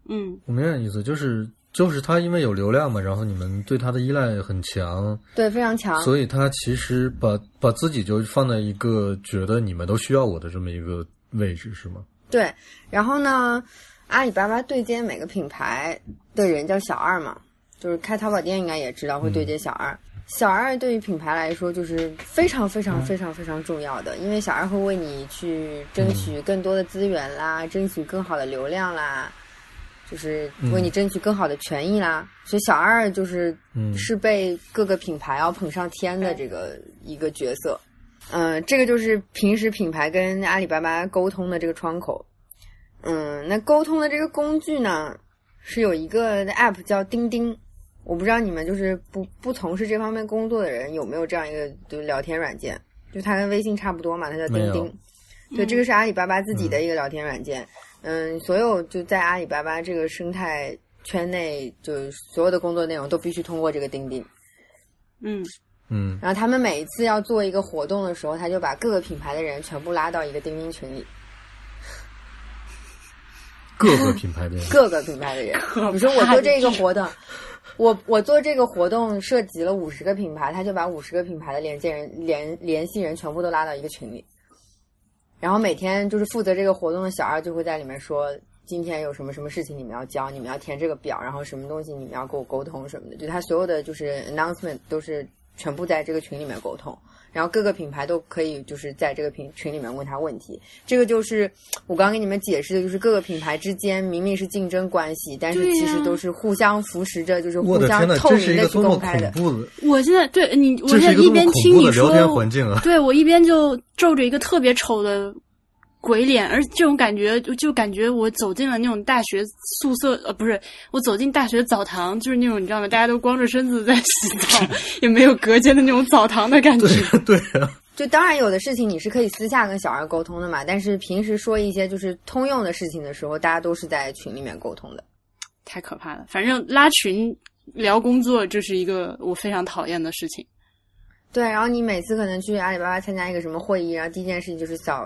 [SPEAKER 2] 嗯。
[SPEAKER 1] 我明白你意思，就是就是他因为有流量嘛，然后你们对他的依赖很强，
[SPEAKER 3] 对，非常强。
[SPEAKER 1] 所以他其实把把自己就放在一个觉得你们都需要我的这么一个位置，是吗？
[SPEAKER 3] 对，然后呢，阿里巴巴对接每个品牌的人叫小二嘛，就是开淘宝店应该也知道会对接小二。小二对于品牌来说就是非常非常非常非常重要的，因为小二会为你去争取更多的资源啦，争取更好的流量啦，就是为你争取更好的权益啦。所以小二就是是被各个品牌要捧上天的这个一个角色。嗯，这个就是平时品牌跟阿里巴巴沟通的这个窗口。嗯，那沟通的这个工具呢，是有一个 app 叫钉钉。我不知道你们就是不不从事这方面工作的人有没有这样一个就聊天软件，就它跟微信差不多嘛，它叫钉钉。对，这个是阿里巴巴自己的一个聊天软件。嗯，所有就在阿里巴巴这个生态圈内，就所有的工作内容都必须通过这个钉钉。
[SPEAKER 2] 嗯
[SPEAKER 1] 嗯。
[SPEAKER 3] 然后他们每一次要做一个活动的时候，他就把各个品牌的人全部拉到一个钉钉群里。
[SPEAKER 1] 各个品牌的人。
[SPEAKER 3] 各个品牌的人。你说我做这个活动。我我做这个活动涉及了五十个品牌，他就把五十个品牌的连接人联联系人全部都拉到一个群里，然后每天就是负责这个活动的小二就会在里面说今天有什么什么事情你们要交，你们要填这个表，然后什么东西你们要跟我沟通什么的，就他所有的就是 announcement 都是全部在这个群里面沟通。然后各个品牌都可以就是在这个群群里面问他问题，这个就是我刚刚给你们解释的，就是各个品牌之间明明是竞争关系，但是其实都是互相扶持着，就是互相透明的去公开的。
[SPEAKER 2] 我现在对你，我现在一边听你说，
[SPEAKER 1] 啊、
[SPEAKER 2] 对我一边就皱着一个特别丑的。鬼脸，而这种感觉就就感觉我走进了那种大学宿舍，呃，不是，我走进大学澡堂，就是那种你知道吗？大家都光着身子在洗澡，也没有隔间的那种澡堂的感觉。
[SPEAKER 1] 对啊，
[SPEAKER 3] 就当然有的事情你是可以私下跟小孩沟通的嘛，但是平时说一些就是通用的事情的时候，大家都是在群里面沟通的。
[SPEAKER 2] 太可怕了，反正拉群聊工作就是一个我非常讨厌的事情。
[SPEAKER 3] 对，然后你每次可能去阿里巴巴参加一个什么会议，然后第一件事情就是扫。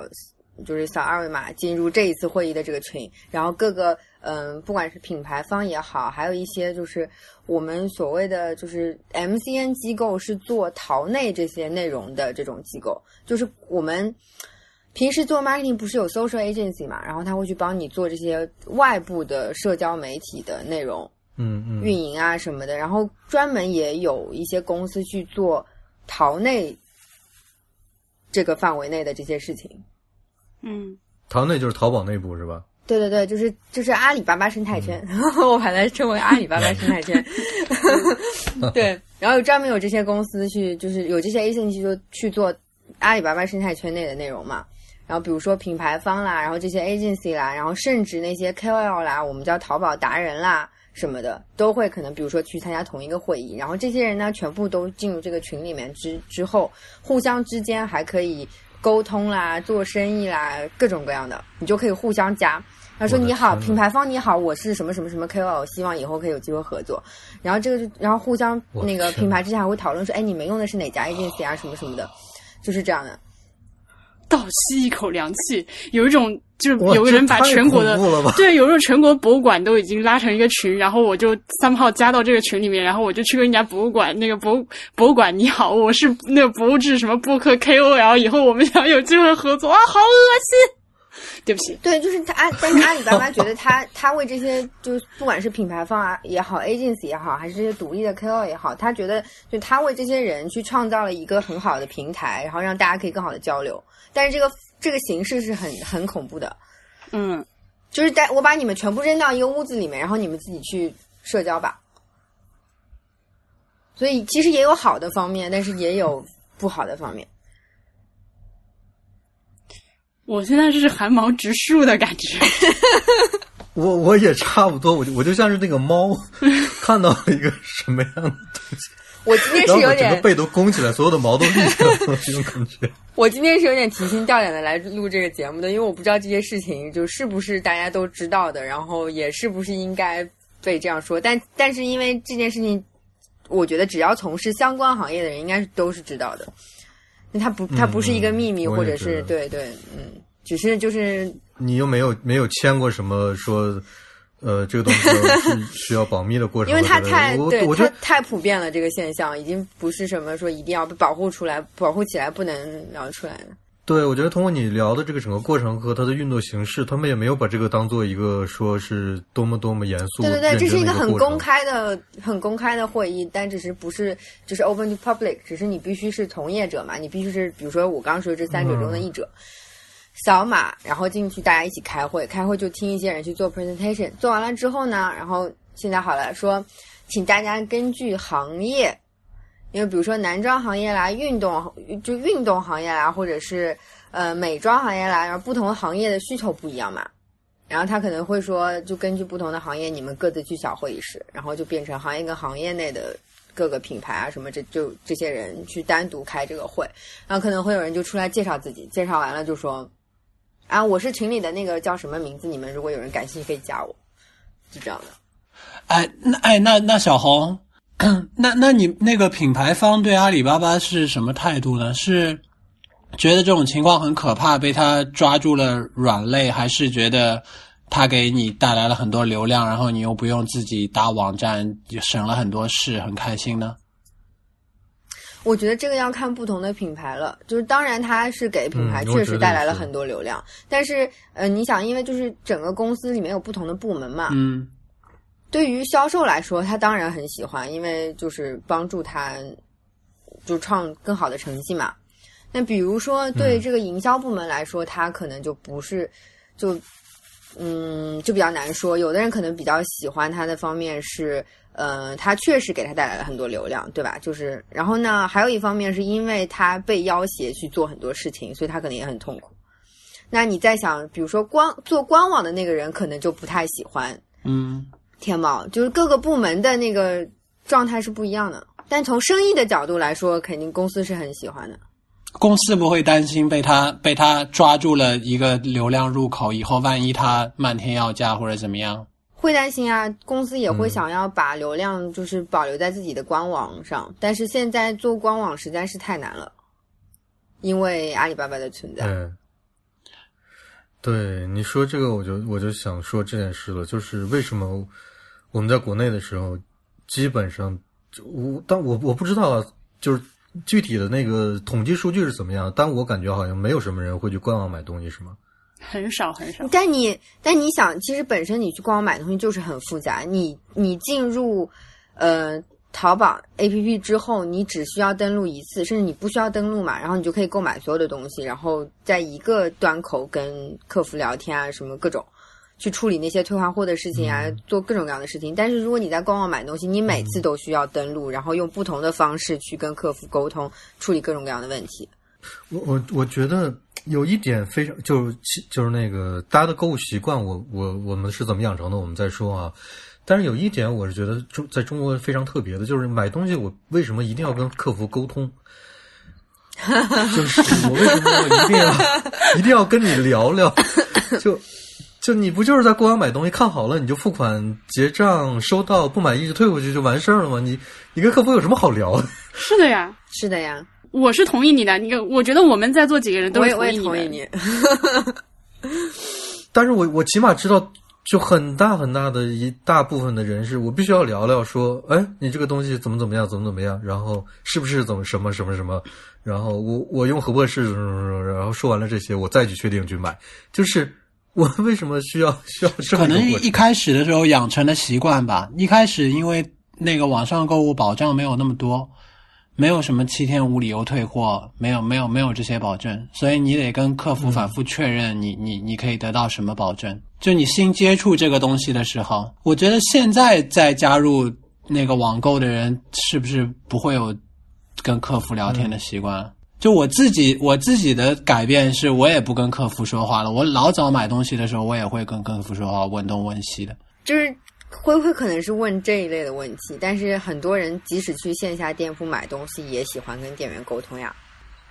[SPEAKER 3] 就是扫二维码进入这一次会议的这个群，然后各个嗯，不管是品牌方也好，还有一些就是我们所谓的就是 MCN 机构是做淘内这些内容的这种机构，就是我们平时做 marketing 不是有 social agency 嘛，然后他会去帮你做这些外部的社交媒体的内容，
[SPEAKER 1] 嗯嗯，
[SPEAKER 3] 运营啊什么的，然后专门也有一些公司去做淘内这个范围内的这些事情。
[SPEAKER 2] 嗯，
[SPEAKER 1] 淘内就是淘宝内部是吧？
[SPEAKER 3] 对对对，就是就是阿里巴巴生态圈，我把它称为阿里巴巴生态圈。对，然后专门有这些公司去，就是有这些 agency 就去做阿里巴巴生态圈内的内容嘛。然后比如说品牌方啦，然后这些 agency 啦，然后甚至那些 KOL 啦，我们叫淘宝达人啦什么的，都会可能比如说去参加同一个会议。然后这些人呢，全部都进入这个群里面之之后，互相之间还可以。沟通啦，做生意啦，各种各样的，你就可以互相加。他说：“你好，品牌方你好，我是什么什么什么 KOL，希望以后可以有机会合作。”然后这个就，然后互相那个品牌之间还会讨论说：“哎，你们用的是哪家 agency 啊？什么什么的，就是这样的。”
[SPEAKER 2] 倒吸一口凉气，有一种就是有个人把全国的对，有时候全国博物馆都已经拉成一个群，然后我就三号加到这个群里面，然后我就去跟人家博物馆那个博博物馆你好，我是那个博物志什么播客 KOL，以后我们想有机会合作啊，好恶心。对不起，
[SPEAKER 3] 对，就是他阿，但是阿里巴巴觉得他他为这些，就不管是品牌方啊也好，agency 也好，还是这些独立的 KOL 也好，他觉得就他为这些人去创造了一个很好的平台，然后让大家可以更好的交流。但是这个这个形式是很很恐怖的，
[SPEAKER 2] 嗯，
[SPEAKER 3] 就是在我把你们全部扔到一个屋子里面，然后你们自己去社交吧。所以其实也有好的方面，但是也有不好的方面。
[SPEAKER 2] 我现在是汗毛直竖的感觉。
[SPEAKER 1] 我我也差不多，我就我就像是那个猫 看到了一个什么样的东西。
[SPEAKER 3] 我今天是有点
[SPEAKER 1] 整个背都弓起来，所有的毛都立起来了，这种感觉。
[SPEAKER 3] 我今天是有点提心吊胆的来录这个节目的，因为我不知道这些事情就是不是大家都知道的，然后也是不是应该被这样说。但但是因为这件事情，我觉得只要从事相关行业的人，应该是都是知道的。那它不，它不是一个秘密，或者是对对，嗯，只是就是
[SPEAKER 1] 你又没有没有签过什么说。呃，这个东西 是需要保密的过程。
[SPEAKER 3] 因为它太
[SPEAKER 1] 我
[SPEAKER 3] 对，
[SPEAKER 1] 我觉得
[SPEAKER 3] 太太普遍了，这个现象已经不是什么说一定要被保护出来、保护起来不能聊出来的。
[SPEAKER 1] 对，我觉得通过你聊的这个整个过程和它的运作形式，他们也没有把这个当做一个说是多么多么严肃。
[SPEAKER 3] 对对对，这是一
[SPEAKER 1] 个
[SPEAKER 3] 很公开的、很公开的会议，但只是不是就是 open to public，只是你必须是从业者嘛，你必须是比如说我刚说这三者中的一者，扫码然后进去大家一起开会，开会就听一些人去做 presentation，做完了之后呢，然后现在好了，说请大家根据行业。因为比如说男装行业啦，运动就运动行业啦，或者是呃美妆行业啦，然后不同行业的需求不一样嘛，然后他可能会说，就根据不同的行业，你们各自去小会议室，然后就变成行业跟行业内的各个品牌啊什么，这就这些人去单独开这个会，然后可能会有人就出来介绍自己，介绍完了就说，啊，我是群里的那个叫什么名字，你们如果有人感兴趣可以加我，是这样的。
[SPEAKER 4] 哎，那哎那那小红。那那你那个品牌方对阿里巴巴是什么态度呢？是觉得这种情况很可怕，被他抓住了软肋，还是觉得他给你带来了很多流量，然后你又不用自己搭网站，省了很多事，很开心呢？
[SPEAKER 3] 我觉得这个要看不同的品牌了，就是当然它是给品牌确实带来了很多流量，但是呃，你想，因为就是整个公司里面有不同的部门嘛，
[SPEAKER 4] 嗯。
[SPEAKER 3] 对于销售来说，他当然很喜欢，因为就是帮助他就创更好的成绩嘛。那比如说对这个营销部门来说，他可能就不是就嗯就比较难说。有的人可能比较喜欢他的方面是，呃，他确实给他带来了很多流量，对吧？就是然后呢，还有一方面是因为他被要挟去做很多事情，所以他可能也很痛苦。那你在想，比如说官做官网的那个人，可能就不太喜欢，
[SPEAKER 4] 嗯。
[SPEAKER 3] 天猫就是各个部门的那个状态是不一样的，但从生意的角度来说，肯定公司是很喜欢的。
[SPEAKER 4] 公司不会担心被他被他抓住了一个流量入口，以后万一他漫天要价或者怎么样？
[SPEAKER 3] 会担心啊，公司也会想要把流量就是保留在自己的官网上，但是现在做官网实在是太难了，因为阿里巴巴的存在。
[SPEAKER 1] 嗯，对你说这个，我就我就想说这件事了，就是为什么。我们在国内的时候，基本上，我但我我不知道，就是具体的那个统计数据是怎么样。但我感觉好像没有什么人会去官网买东西，是吗？
[SPEAKER 2] 很少很少。
[SPEAKER 3] 但你但你想，其实本身你去官网买东西就是很复杂。你你进入呃淘宝 APP 之后，你只需要登录一次，甚至你不需要登录嘛，然后你就可以购买所有的东西，然后在一个端口跟客服聊天啊，什么各种。去处理那些退换货的事情啊，做各种各样的事情。但是如果你在官网买东西，你每次都需要登录，然后用不同的方式去跟客服沟通，处理各种各样的问题。
[SPEAKER 1] 我我我觉得有一点非常就是就是那个大家的购物习惯，我我我们是怎么养成的，我们再说啊。但是有一点，我是觉得中在中国非常特别的，就是买东西我为什么一定要跟客服沟通？就是我为什么我一定要 一定要跟你聊聊？就。就你不就是在官网买东西，看好了你就付款结账，收到不满意就退回去就完事儿了吗？你你跟客服有什么好聊的？
[SPEAKER 2] 是的呀，
[SPEAKER 3] 是的呀，
[SPEAKER 2] 我是同意你的。你我觉得我们在座几个人都是
[SPEAKER 3] 同意你。
[SPEAKER 1] 但是我我起码知道，就很大很大的一大部分的人是我必须要聊聊，说，哎，你这个东西怎么怎么样，怎么怎么样，然后是不是怎么什么什么什么，然后我我用何博士什么什么，然后说完了这些，我再去确定去买，就是。我为什么需要需要？
[SPEAKER 4] 可能一开始的时候养成的习惯吧。一开始因为那个网上购物保障没有那么多，没有什么七天无理由退货，没有没有没有这些保证，所以你得跟客服反复确认你你你可以得到什么保证。就你新接触这个东西的时候，我觉得现在再加入那个网购的人，是不是不会有跟客服聊天的习惯？就我自己，我自己的改变是我也不跟客服说话了。我老早买东西的时候，我也会跟客服说话，问东问西的。
[SPEAKER 3] 就是会不会可能是问这一类的问题？但是很多人即使去线下店铺买东西，也喜欢跟店员沟通呀。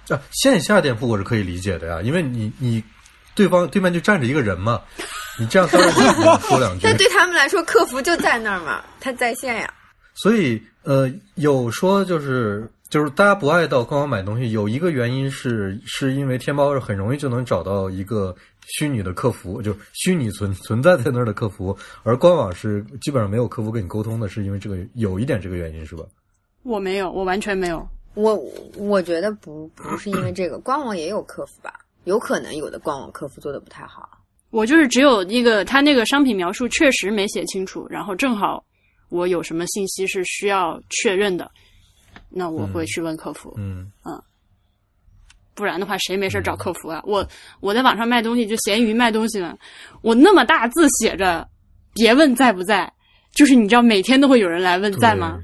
[SPEAKER 1] 啊，线下店铺我是可以理解的呀，因为你你对方对面就站着一个人嘛，你这样当然说两句。
[SPEAKER 3] 但 对他们来说，客服就在那儿嘛，他在线呀。
[SPEAKER 1] 所以呃，有说就是。就是大家不爱到官网买东西，有一个原因是是因为天猫是很容易就能找到一个虚拟的客服，就虚拟存存在在那儿的客服，而官网是基本上没有客服跟你沟通的，是因为这个有一点这个原因是吧？
[SPEAKER 2] 我没有，我完全没有。
[SPEAKER 3] 我我觉得不不是因为这个，官网也有客服吧？有可能有的官网客服做的不太好。
[SPEAKER 2] 我就是只有那个他那个商品描述确实没写清楚，然后正好我有什么信息是需要确认的，那我会去问客服。
[SPEAKER 1] 嗯
[SPEAKER 2] 不然的话，谁没事找客服啊？我我在网上卖东西，就闲鱼卖东西呢，我那么大字写着“别问在不在”，就是你知道每天都会有人来问在吗？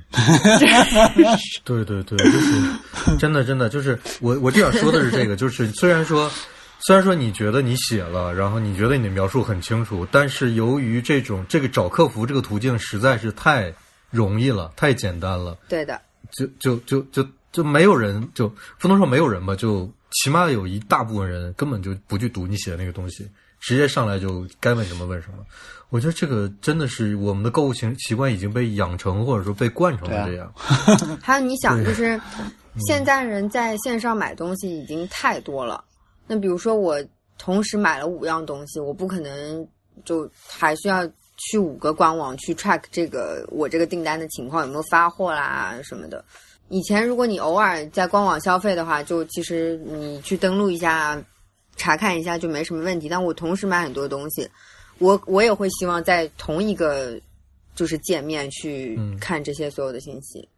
[SPEAKER 1] 对 对对，就是真的真的就是我我就想说的是这个，就是虽然说虽然说你觉得你写了，然后你觉得你的描述很清楚，但是由于这种这个找客服这个途径实在是太容易了，太简单了，
[SPEAKER 3] 对的，
[SPEAKER 1] 就就就就就没有人就不能说没有人吧，就起码有一大部分人根本就不去读你写的那个东西，直接上来就该问什么问什么。我觉得这个真的是我们的购物习习惯已经被养成，或者说被惯成了这样。
[SPEAKER 3] 还有你想，就是现在人在线上买东西已经太多了。那比如说我同时买了五样东西，我不可能就还需要去五个官网去 track 这个我这个订单的情况有没有发货啦什么的。以前如果你偶尔在官网消费的话，就其实你去登录一下，查看一下就没什么问题。但我同时买很多东西，我我也会希望在同一个就是界面去
[SPEAKER 1] 嗯
[SPEAKER 3] 看这些所有的信息。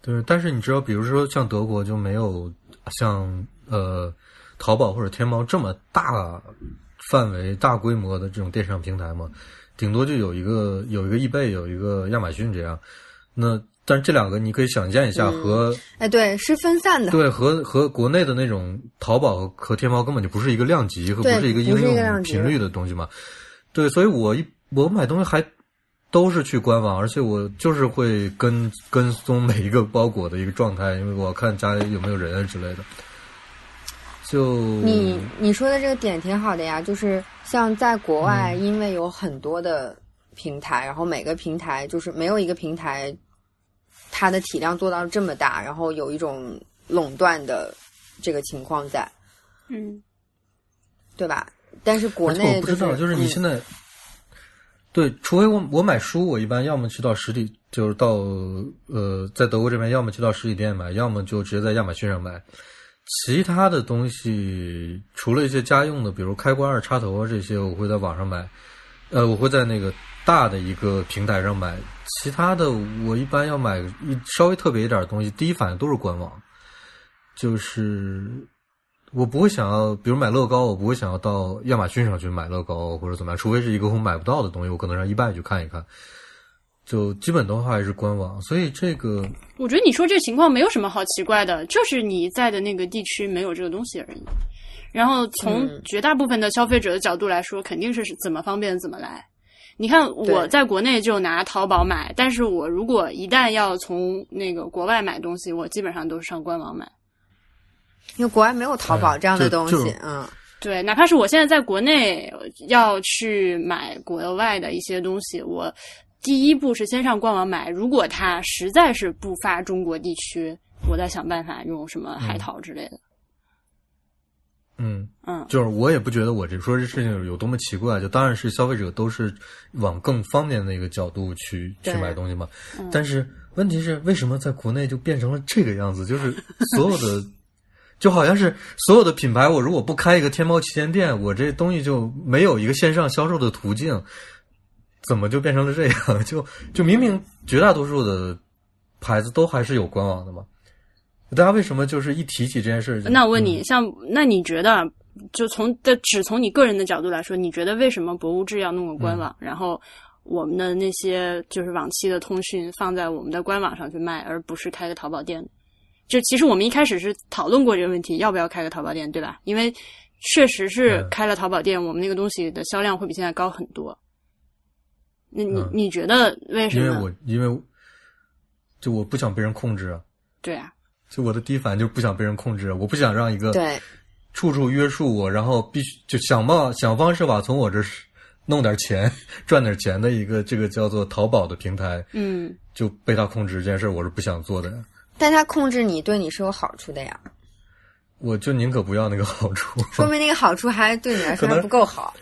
[SPEAKER 1] 对，但是你知道，比如说像德国就没有像呃淘宝或者天猫这么大范围、大规模的这种电商平台嘛，顶多就有一个有一个易贝，有一个亚马逊这样。那但是这两个你可以想象一下，
[SPEAKER 3] 嗯
[SPEAKER 1] 和
[SPEAKER 3] 哎，对，是分散的。
[SPEAKER 1] 对和和国内的那种淘宝和天猫根本就不是一个量级和不是一个应用频率的东西嘛。对，所以我一我买东西还都是去官网，而且我就是会跟跟踪每一个包裹的一个状态，因为我看家里有没有人啊之类的。就
[SPEAKER 3] 你你说的这个点挺好的呀，就是像在国
[SPEAKER 1] 嗯
[SPEAKER 3] 外，因为有很多的平台，然后每个平台就是没有一个平台它的体量做到这么大，然后有一种垄断的这个情况在，
[SPEAKER 2] 嗯，
[SPEAKER 3] 对吧？但是国内
[SPEAKER 1] 我不知道，就是你
[SPEAKER 3] 嗯
[SPEAKER 1] 现在、对，除非我我买书，我一般要么去到实体，就是到呃，在德国这边，要么去到实体店买，要么就直接在亚马逊上买。其他的东西，除了一些家用的，比如开关啊、插头啊这些，我会在网上买。呃，我会在那个大的一个平台上买。其他的，我一般要买一稍微特别一点的东西，第一反应都是官网。就是我不会想要，比如买乐高，我不会想要到亚马逊上去买乐高或者怎么样，除非是一个我买不到的东西，我可能让易拜去看一看。就基本的话还是官网，所以这个
[SPEAKER 2] 我觉得你说这情况没有什么好奇怪的，就是你在的那个地区没有这个东西而已。然后从
[SPEAKER 3] 嗯
[SPEAKER 2] 绝大部分的消费者的角度来说，肯定是怎么方便怎么来。你看我在国内就拿淘宝买，但是我如果一旦要从那个国外买东西，我基本上都是上官网买。
[SPEAKER 3] 因为国外没有淘宝
[SPEAKER 1] 哎
[SPEAKER 3] 这样的东西嗯，
[SPEAKER 2] 对，哪怕是我现在在国内要去买国外的一些东西，我第一步是先上官网买。如果它实在是不发中国地区，我再想办法用什么海淘之类的。
[SPEAKER 1] 嗯，
[SPEAKER 2] 嗯嗯，
[SPEAKER 1] 就是我也不觉得我这说这事情有多么奇怪，就当然是消费者都是往更方便的一个角度去去买东西嘛。
[SPEAKER 2] 嗯
[SPEAKER 1] 但是问题是，为什么在国内就变成了这个样子？就是所有的，就好像是所有的品牌，我如果不开一个天猫旗舰店，我这东西就没有一个线上销售的途径，怎么就变成了这样？就就明明绝大多数的牌子都还是有官网的嘛。大家为什么就是一提起这件事就？
[SPEAKER 2] 那我问你，
[SPEAKER 1] 嗯
[SPEAKER 2] 像那你觉得，就从的只从你个人的角度来说，你觉得为什么博物志要弄个官网，然后我们的那些就是往期的通讯放在我们的官网上去卖，而不是开个淘宝店？就其实我们一开始是讨论过这个问题，要不要开个淘宝店，对吧？因为确实是
[SPEAKER 1] 嗯
[SPEAKER 2] 开了淘宝店，我们那个东西的销量会比现在高很多。那你、
[SPEAKER 1] 嗯
[SPEAKER 2] 你觉得为什么？
[SPEAKER 1] 因为我因为就我不想被人控制啊，
[SPEAKER 2] 对啊，
[SPEAKER 1] 就我的第一反应就是不想被人控制，我不想让一个
[SPEAKER 3] 对，
[SPEAKER 1] 处处约束我，然后必须就想办法想方设法从我这儿弄点钱、赚点钱的一个这个叫做淘宝的平台，
[SPEAKER 2] 嗯，
[SPEAKER 1] 就被他控制这件事，我是不想做的。
[SPEAKER 3] 但他控制你对你是有好处的呀，
[SPEAKER 1] 我就宁可不要那个好处。
[SPEAKER 3] 说明那个好处还对你来 说还不够好，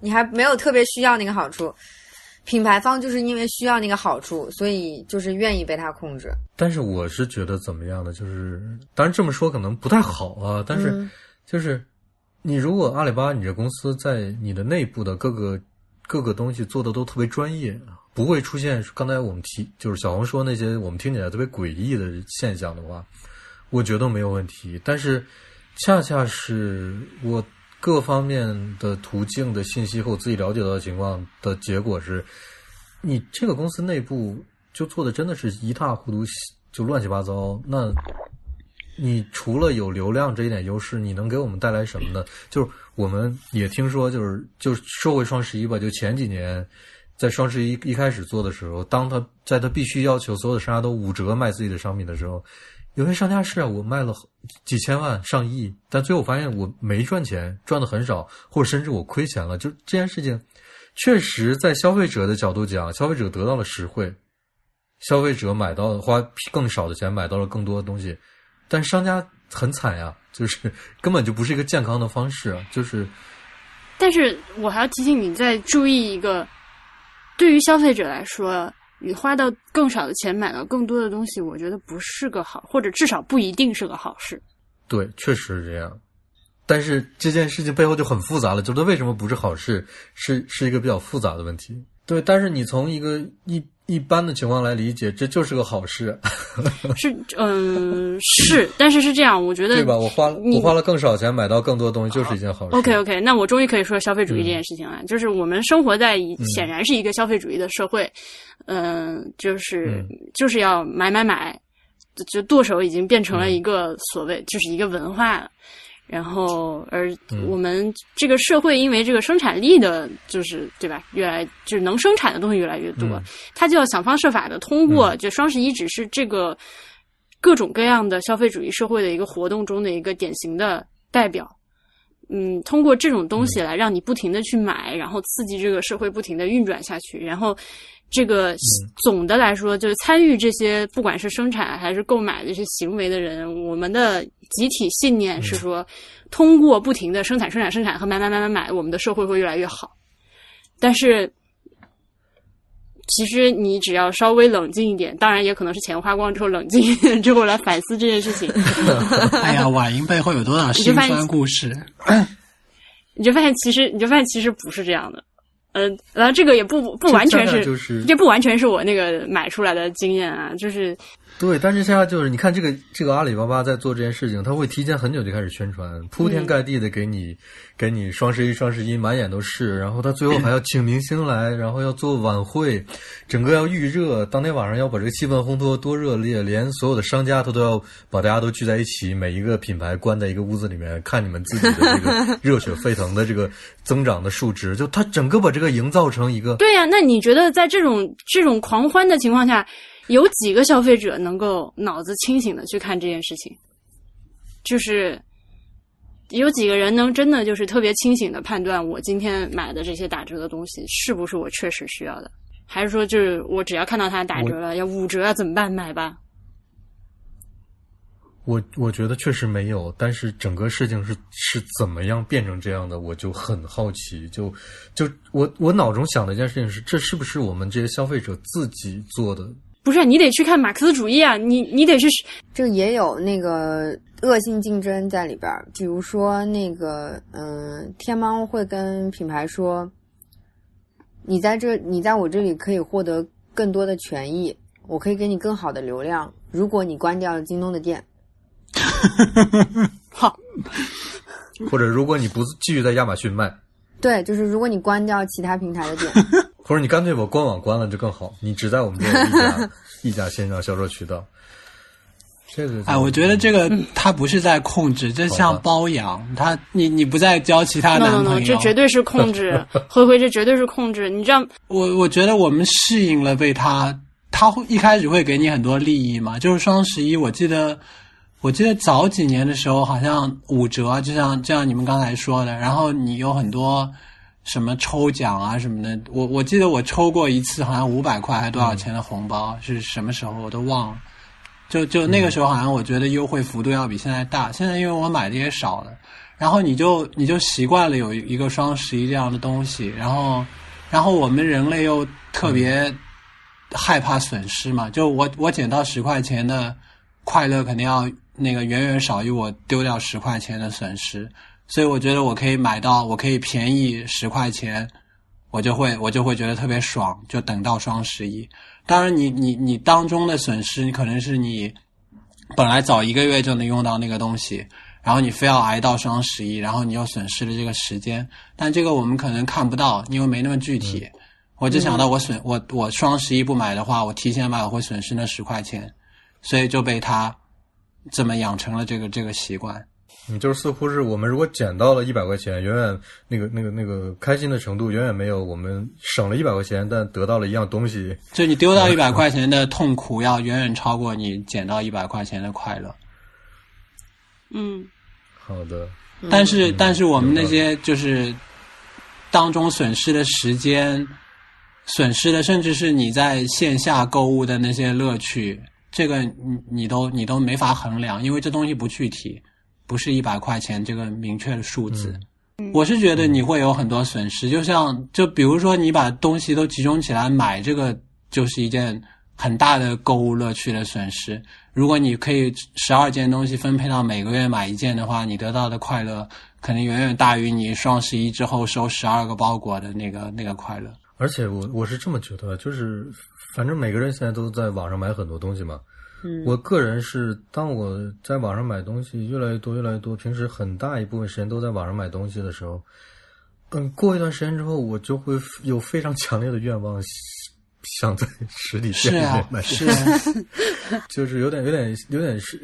[SPEAKER 3] 你还没有特别需要那个好处。品牌方就是因为需要那个好处，所以就是愿意被他控制。
[SPEAKER 1] 但是我是觉得怎么样呢？就是当然这么说可能不太好啊，但是
[SPEAKER 3] 嗯
[SPEAKER 1] 就是你如果阿里巴巴你这公司在你的内部的各个各个东西做的都特别专业，不会出现刚才我们提就是小红说那些我们听起来特别诡异的现象的话，我觉得没有问题。但是恰恰是我各方面的途径的信息和我自己了解到的情况的结果是，你这个公司内部就做的真的是一塌糊涂，就乱七八糟。那你除了有流量这一点优势，你能给我们带来什么呢？就是我们也听说，就是就是说回双十一吧，就前几年在双十一一开始做的时候，当他在他必须要求所有的商家都五折卖自己的商品的时候，有些商家是啊，我卖了几千万、上亿，但最后发现我没赚钱，赚的很少，或者甚至我亏钱了。就这件事情，确实在消费者的角度讲，消费者得到了实惠，消费者买到花更少的钱买到了更多的东西，但商家很惨呀，就是 根本就不是一个健康的方式，就是
[SPEAKER 2] 但是我还要提醒你再注意一个，对于消费者来说，你花到更少的钱买到更多的东西，我觉得不是个好，或者至少不一定是个好事。
[SPEAKER 1] 对，确实是这样。但是这件事情背后就很复杂了，就是为什么不是好事，是是一个比较复杂的问题。对，但是你从一个一一般的情况来理解，这就是个好事，
[SPEAKER 2] 是，嗯、是，但是是这样，我觉得
[SPEAKER 1] 对吧？我花了我花了更少钱买到更多东西，就是一件好事。
[SPEAKER 2] OK OK，那我终于可以说消费主义这件事情了。就是我们生活在一
[SPEAKER 1] 嗯
[SPEAKER 2] 显然是一个消费主义的社会，嗯、就是、
[SPEAKER 1] 嗯
[SPEAKER 2] 就是要买买买，就就剁手已经变成了一个所谓、就是一个文化了。然后，而
[SPEAKER 1] 嗯。
[SPEAKER 2] 我们这个社会因为这个生产力的，就是对吧，越来就是能生产的东西越来越多，
[SPEAKER 1] 嗯。
[SPEAKER 2] 他就要想方设法的通过，就双十一只是这个各种各样的消费主义社会的一个活动中的一个典型的代表。嗯，通过这种东西来让你不停的去买，然后刺激这个社会不停的运转下去，然后这个总的来说，就是参与这些不管是生产还是购买的这些行为的人，我们的集体信念是说，通过不停的生产、生产、生产和买买买买买，我们的社会会越来越好。但是，其实你只要稍微冷静一点，当然也可能是钱花光之后冷静一点之后来反思这件事情，
[SPEAKER 4] 哎呀，婉莹背后有多少辛酸故事？
[SPEAKER 2] 你就发现其实你就发现其实不是这样的。嗯，然后这个也不不完全是，
[SPEAKER 1] 就是
[SPEAKER 2] 这不完全是我那个买出来的经验啊，就是
[SPEAKER 1] 对，但是现在就是你看这个这个阿里巴巴在做这件事情，他会提前很久就开始宣传，铺天盖地的给你、给你双十一双十一满眼都是，然后他最后还要请明星来，然后要做晚会，整个要预热，当天晚上要把这个气氛烘托多热烈，连所有的商家他都要把大家都聚在一起，每一个品牌关在一个屋子里面看你们自己的这个 热血沸腾的这个增长的数值，就他整个把这个营造成一个
[SPEAKER 2] 对呀、那你觉得在这种这种狂欢的情况下，有几个消费者能够脑子清醒的去看这件事情？就是有几个人能真的就是特别清醒的判断，我今天买的这些打折的东西是不是我确实需要的，还是说就是我只要看到它打折了，要五折啊，怎么办？买吧。
[SPEAKER 1] 我我觉得确实没有，但是整个事情是是怎么样变成这样的，我就很好奇。就就我我脑中想的一件事情是，这是不是我们这些消费者自己做的？
[SPEAKER 2] 不是，你得去看马克思主义啊！你你得去
[SPEAKER 3] 这个也有那个恶性竞争在里边儿，比如说那个，嗯、天猫会跟品牌说，你在这，你在我这里可以获得更多的权益，我可以给你更好的流量，如果你关掉了京东的店。
[SPEAKER 2] 好，
[SPEAKER 1] 或者如果你不继续在亚马逊卖，
[SPEAKER 3] 对，就是如果你关掉其他平台的店，
[SPEAKER 1] 或者你干脆把官网关了就更好，你只在我们这儿一家一家线上销售渠道。这个就
[SPEAKER 4] 哎，我觉得这个他不是在控制，这像包养他，你你不再交其他男
[SPEAKER 2] no
[SPEAKER 4] 朋
[SPEAKER 2] no，
[SPEAKER 4] 友，
[SPEAKER 2] 这绝对是控制，灰灰，这绝对是控制。你知道，
[SPEAKER 4] 我我觉得我们适应了被他，他会一开始会给你很多利益嘛，就是双十一，我记得我记得早几年的时候好像五折，就像就像你们刚才说的，然后你有很多什么抽奖啊什么的，我我记得我抽过一次，好像五百块还多少钱的红包，是什么时候我都忘了。就就那个时候好像我觉得优惠幅度要比现在大，现在因为我买的也少了，然后你就你就习惯了有一个双十一这样的东西，然后然后我们人类又特别害怕损失嘛，就我我捡到十块钱的快乐肯定要那个远远少于我丢掉十块钱的损失，所以我觉得我可以买到，我可以便宜十块钱，我就会我就会觉得特别爽，就等到双十一。当然你，你你当中的损失，你可能是你本来早一个月就能用到那个东西，然后你非要挨到双十一，然后你又损失了这个时间。但这个我们可能看不到，因为没那么具体。我只想到我损我我双十一不买的话，我提前买我会损失那十块钱，所以就被他这么养成了这个这个习惯。
[SPEAKER 1] 嗯，就是似乎是我们如果捡到了一百块钱，远远那个那个那个开心的程度远远没有我们省了一百块钱但得到了一样东西。
[SPEAKER 4] 就你丢到一百块钱的痛苦要远远超过你捡到一百块钱的快乐。
[SPEAKER 2] 嗯，
[SPEAKER 1] 好的。
[SPEAKER 4] 但是但是我们那些就是当中损失的时间，损失的甚至是你在线下购物的那些乐趣，这个你你都你都没法衡量，因为这东西不具体。不是一百块钱这个明确的数字，我是觉得你会有很多损失。就像就比如说你把东西都集中起来买，这个就是一件很大的购物乐趣的损失。如果你可以十二件东西分配到每个月买一件的话，你得到的快乐可能远远大于你双十一之后收十二个包裹的那个那个快乐。
[SPEAKER 1] 而且我我是这么觉得，就是反正每个人现在都在网上买很多东西嘛。我个人是，当我在网上买东西越来越多、越来越多，平时很大一部分时间都在网上买东西的时候，嗯，过一段时间之后，我就会有非常强烈的愿望，想在实体店里面买，
[SPEAKER 4] 是，
[SPEAKER 1] 就是有点、有点、有点是，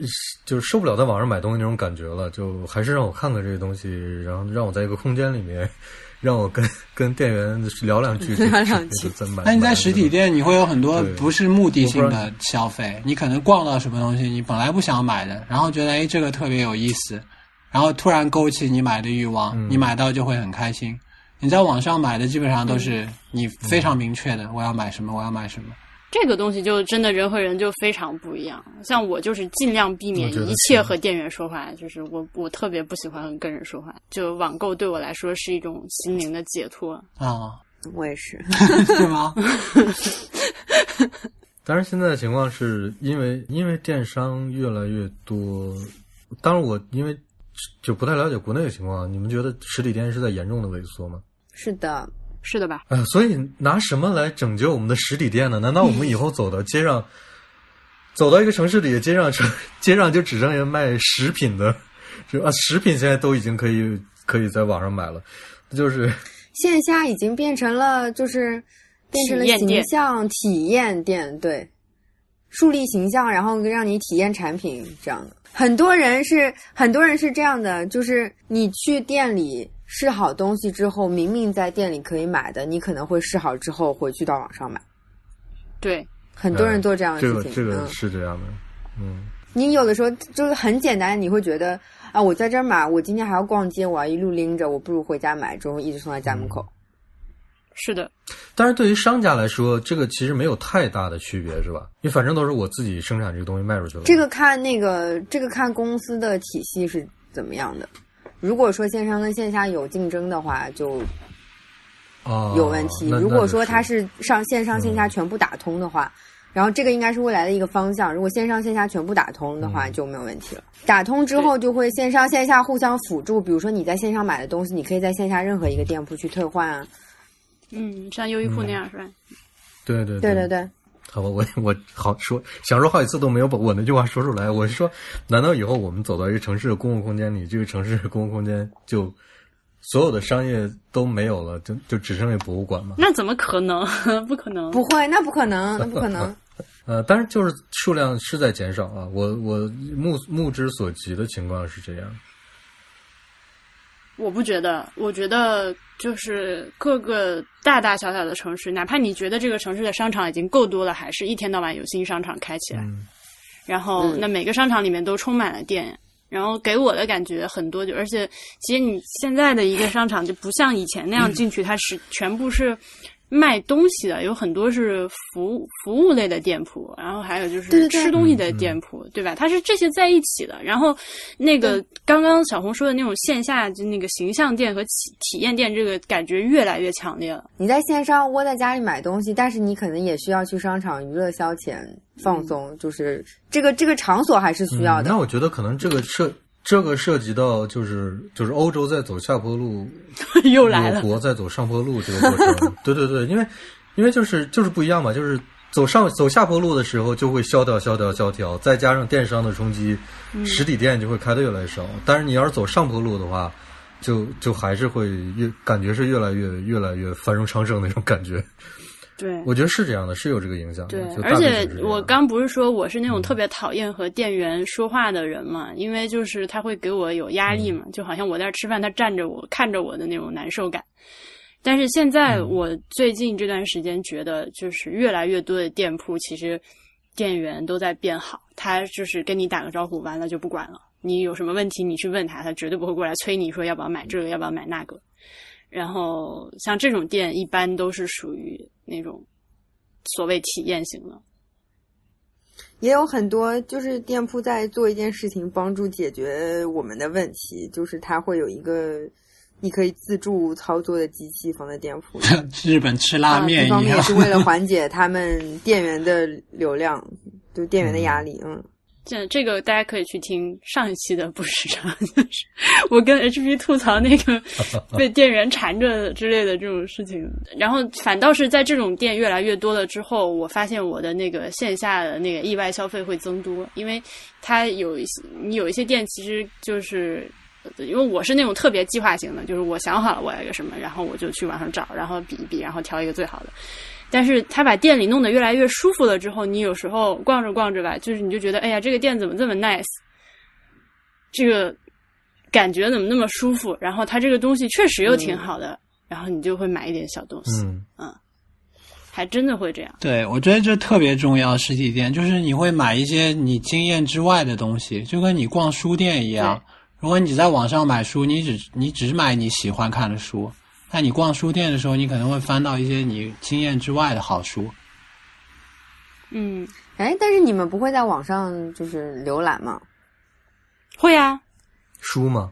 [SPEAKER 1] 就是受不了在网上买东西那种感觉了，就还是让我看看这些东西，然后让我在一个空间里面。让我跟 跟店员聊两句，
[SPEAKER 3] 聊两句。
[SPEAKER 4] 那你在实体店，你会有很多不是目的性的消费。你可能逛到什么东西，你本来不想买的，然后觉得哎这个特别有意思，然后突然勾起你买的欲望，你买到就会很开心。你在网上买的基本上都是你非常明确的，我要买什么，我要买什么。
[SPEAKER 2] 这个东西就真的人和人就非常不一样。像我就是尽量避免一切和店员说话，就是我我特别不喜欢跟人说话。就网购对我来说是一种心灵的解脱
[SPEAKER 4] 啊，
[SPEAKER 3] 我也是，
[SPEAKER 4] 对吗？
[SPEAKER 1] 当然，现在的情况是因为因为电商越来越多。当然，我因为就不太了解国内的情况，你们觉得实体店是在严重的萎缩吗？
[SPEAKER 3] 是的。
[SPEAKER 2] 是的吧？
[SPEAKER 1] 啊，所以拿什么来拯救我们的实体店呢？难道我们以后走到街上，走到一个城市里的街上，城 街上就只剩下卖食品的？就啊，食品现在都已经可以可以在网上买了，就是
[SPEAKER 3] 线下已经变成了就是变成了形象体验店，对，树立形象，然后让你体验产品这样的。很多人是很多人是这样的，就是你去店里。试好东西之后，明明在店里可以买的，你可能会试好之后回去到网上买。
[SPEAKER 2] 对，
[SPEAKER 3] 很多人做这样的事
[SPEAKER 1] 情。这个这个是这样的，嗯。
[SPEAKER 3] 你有的时候就是很简单，你会觉得啊，我在这儿买，我今天还要逛街，我要一路拎着，我不如回家买，之后一直送到家门口。
[SPEAKER 2] 是的，
[SPEAKER 1] 但是对于商家来说，这个其实没有太大的区别，是吧？因为反正都是我自己生产这个东西卖出去了。
[SPEAKER 3] 这个看那个，这个看公司的体系是怎么样的。如果说线上跟线下有竞争的话，就有问题。如果说它是上线上线下全部打通的话，然后这个应该是未来的一个方向。如果线上线下全部打通的话，就没有问题了。打通之后就会线上线下互相辅助。比如说你在线上买的东西，你可以在线下任何一个店铺去退换啊。
[SPEAKER 2] 嗯，像优衣库那样是吧？
[SPEAKER 1] 对对
[SPEAKER 3] 对对对。
[SPEAKER 1] 好吧，我我好说，想说好几次都没有把我那句话说出来。我是说，难道以后我们走到一个城市的公共空间里，这个城市的公共空间就所有的商业都没有了，就就只剩下博物馆吗？
[SPEAKER 2] 那怎么可能？不可能！
[SPEAKER 3] 不会，那不可能，那不可能。
[SPEAKER 1] 呃，但是就是数量是在减少啊。我我目目之所及的情况是这样。
[SPEAKER 2] 我不觉得，我觉得就是各个大大小小的城市，哪怕你觉得这个城市的商场已经够多了，还是一天到晚有新商场开起来。然后，那每个商场里面都充满了店，然后给我的感觉很多，就而且其实你现在的一个商场就不像以前那样进去，它是全部是卖东西的，有很多是服服务类的店铺，然后还有就是吃东西的店铺，对吧？它是这些在一起的。然后那个刚刚小红说的那种线下就那个形象店和体体验店，这个感觉越来越强烈了。
[SPEAKER 3] 你在线上窝在家里买东西，但是你可能也需要去商场娱乐消遣放松，就是这个这个场所还是需要的。
[SPEAKER 1] 嗯那我觉得可能这个涉这个涉及到就是就是欧洲在走下坡路，
[SPEAKER 2] 又来了，
[SPEAKER 1] 我国在走上坡路这个过程。对对对，因为因为就是就是不一样嘛，就是走上走下坡路的时候就会萧条萧条萧条，再加上电商的冲击，
[SPEAKER 2] 嗯
[SPEAKER 1] 实体店就会开的越来越少。但是你要是走上坡路的话，就就还是会越感觉是越来越越来越繁荣昌盛那种感觉。
[SPEAKER 2] 对。
[SPEAKER 1] 我觉得是这样的，是有这个影响的。
[SPEAKER 2] 对而且我刚不是说我是那种特别讨厌和店员说话的人嘛，因为就是他会给我有压力嘛，就好像我在那儿吃饭，他站着我看着我的那种难受感。但是现在我最近这段时间觉得，就是越来越多的店铺其实店员都在变好，他就是跟你打个招呼，完了就不管了。你有什么问题你去问他，他绝对不会过来催你说要不要买这个，要不要买那个。然后像这种店一般都是属于那种所谓体验型的。
[SPEAKER 3] 也有很多就是店铺在做一件事情，帮助解决我们的问题，就是它会有一个你可以自助操作的机器放在店铺。
[SPEAKER 4] 日本吃拉
[SPEAKER 3] 啊，
[SPEAKER 4] 面一
[SPEAKER 3] 方面也。是为了缓解他们店员的流量，就店员的压力。嗯，
[SPEAKER 2] 这这个大家可以去听上一期的不时长，就是我跟 HP 吐槽那个 被店员缠着之类的这种事情。然后反倒是在这种店越来越多了之后，我发现我的那个线下的那个意外消费会增多，因为它有一些你有一些店其实就是。因为我是那种特别计划型的，就是我想好了我要一个什么，然后我就去网上找，然后比一比，然后挑一个最好的。但是他把店里弄得越来越舒服了之后，你有时候逛着逛着吧，就是你就觉得，哎呀，这个店怎么这么 nice，这个感觉怎么那么舒服？然后他这个东西确实又挺好的，然后你就会买一点小东西，
[SPEAKER 1] 嗯，
[SPEAKER 2] 还真的会这样。
[SPEAKER 4] 对，我觉得这特别重要。实体店就是你会买一些你经验之外的东西，就跟你逛书店一样。如果你在网上买书，你只你只买你喜欢看的书，那你逛书店的时候，你可能会翻到一些你经验之外的好书。
[SPEAKER 2] 嗯，
[SPEAKER 3] 哎，但是你们不会在网上就是浏览吗？
[SPEAKER 2] 会啊，
[SPEAKER 1] 书吗？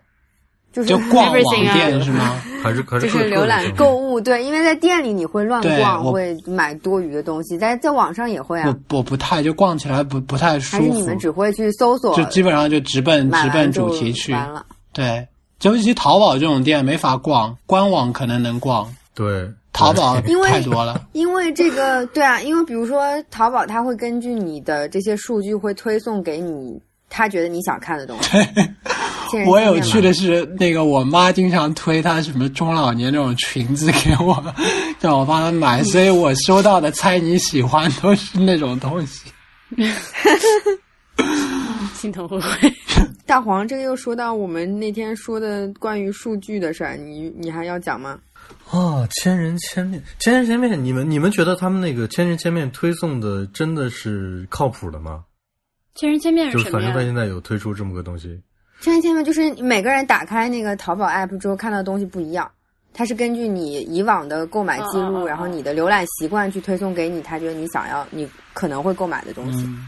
[SPEAKER 3] 就是
[SPEAKER 4] 就逛网店是吗？
[SPEAKER 1] 还是还
[SPEAKER 3] 就是是浏览购物，对，因为在店里你会乱逛，会买多余的东西，但在网上也会啊。
[SPEAKER 4] 我我不太就逛起来不不太舒服
[SPEAKER 3] 还是你们，只会去搜索，
[SPEAKER 4] 就基本上就直奔直奔主题去。
[SPEAKER 3] 完了。
[SPEAKER 4] 对，尤其淘宝这种店没法逛，官网可能能逛，
[SPEAKER 1] 对
[SPEAKER 4] 淘宝
[SPEAKER 3] 因为
[SPEAKER 4] 太多了。
[SPEAKER 3] 因为这个，对啊，因为比如说淘宝，它会根据你的这些数据，会推送给你他觉得你想看的东西。
[SPEAKER 4] 我有趣的是，那个我妈经常推她什么中老年那种裙子给我，让我帮她买，所以我收到的猜你喜欢都是那种东西。
[SPEAKER 2] 心疼灰灰。
[SPEAKER 3] 大黄，这个又说到我们那天说的关于数据的事儿，你你还要讲吗？
[SPEAKER 1] 啊，千人千面，千人千面，你们你们觉得他们那个千人千面推送的真的是靠谱的吗？
[SPEAKER 2] 千人千面
[SPEAKER 1] 就是是反正他？现在有推出这么个东西，
[SPEAKER 3] 千人千面就是每个人打开那个淘宝 app 之后看到的东西不一样，它是根据你以往的购买记录，
[SPEAKER 2] 哦哦哦
[SPEAKER 3] 然后你的浏览习惯去推送给你，他觉得你想要你可能会购买的东西。
[SPEAKER 4] 嗯，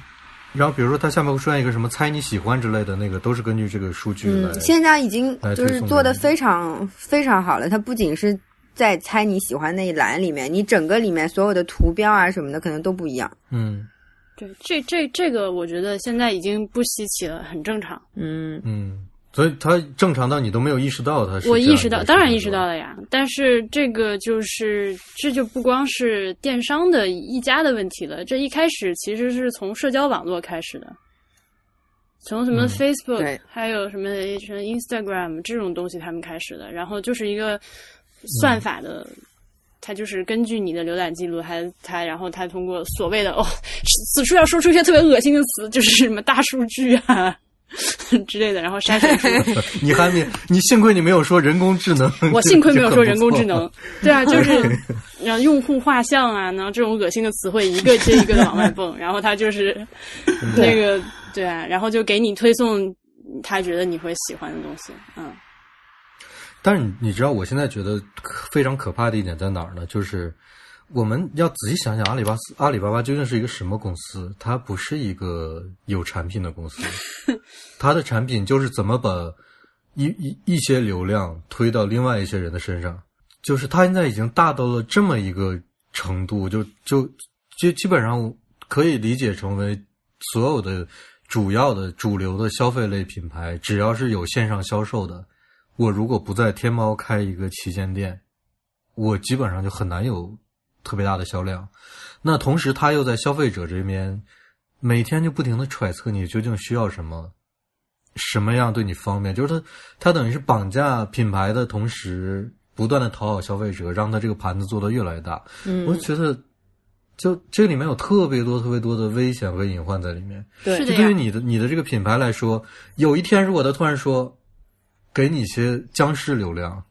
[SPEAKER 1] 然后比如说它下面会出现一个什么猜你喜欢之类的，那个都是根据这个数据来。
[SPEAKER 3] 嗯，现在已经就是做的非常非常好了。它不仅是在猜你喜欢那一栏里面，你整个里面所有的图标啊什么的可能都不一样。
[SPEAKER 1] 嗯
[SPEAKER 2] 对，这这这个我觉得现在已经不稀奇了，很正常。
[SPEAKER 3] 嗯，
[SPEAKER 1] 嗯，所以它正常到你都没有意识到它是
[SPEAKER 2] 我意识到，当然意识到了呀。但是这个就是，这就不光是电商的一家的问题了。这一开始其实是从社交网络开始的，从什么
[SPEAKER 1] 嗯
[SPEAKER 2] Facebook，、
[SPEAKER 3] 对
[SPEAKER 2] 还有什么什么 Instagram 这种东西他们开始的。然后就是一个算法的，它就是根据你的浏览记录，还它然后它通过所谓的哦，此处要说出一些特别恶心的词，就是什么大数据啊。之类的，然后筛选出
[SPEAKER 1] 你还没，你幸亏你没有说人工智能，
[SPEAKER 2] 我幸亏没有说人工智能。对啊，就 是然后用户画像啊，然后这种恶心的词汇一个接一个的往外蹦，然后他就是那个对啊，然后就给你推送他觉得你会喜欢的东西，嗯
[SPEAKER 1] 但是你你知道，我现在觉得非常可怕的一点在哪儿呢？就是我们要仔细想想，阿里巴巴阿里巴巴究竟是一个什么公司？它不是一个有产品的公司，它的产品就是怎么把一一一些流量推到另外一些人的身上。就是它现在已经大到了这么一个程度，就就就基本上可以理解成为所有的主要的主流的消费类品牌，只要是有线上销售的，我如果不在天猫开一个旗舰店，我基本上就很难有特别大的销量。那同时，他又在消费者这边每天就不停的揣测你究竟需要什么，什么样对你方便，就是他他等于是绑架品牌的同时。不断的讨好消费者，让他这个盘子做得越来越大。
[SPEAKER 3] 嗯，
[SPEAKER 1] 我就觉得，就这里面有特别多、特别多的危险和隐患在里面。
[SPEAKER 3] 对，
[SPEAKER 1] 对于你的你的这个品牌来说，有一天如果他突然说，给你一些僵尸流量，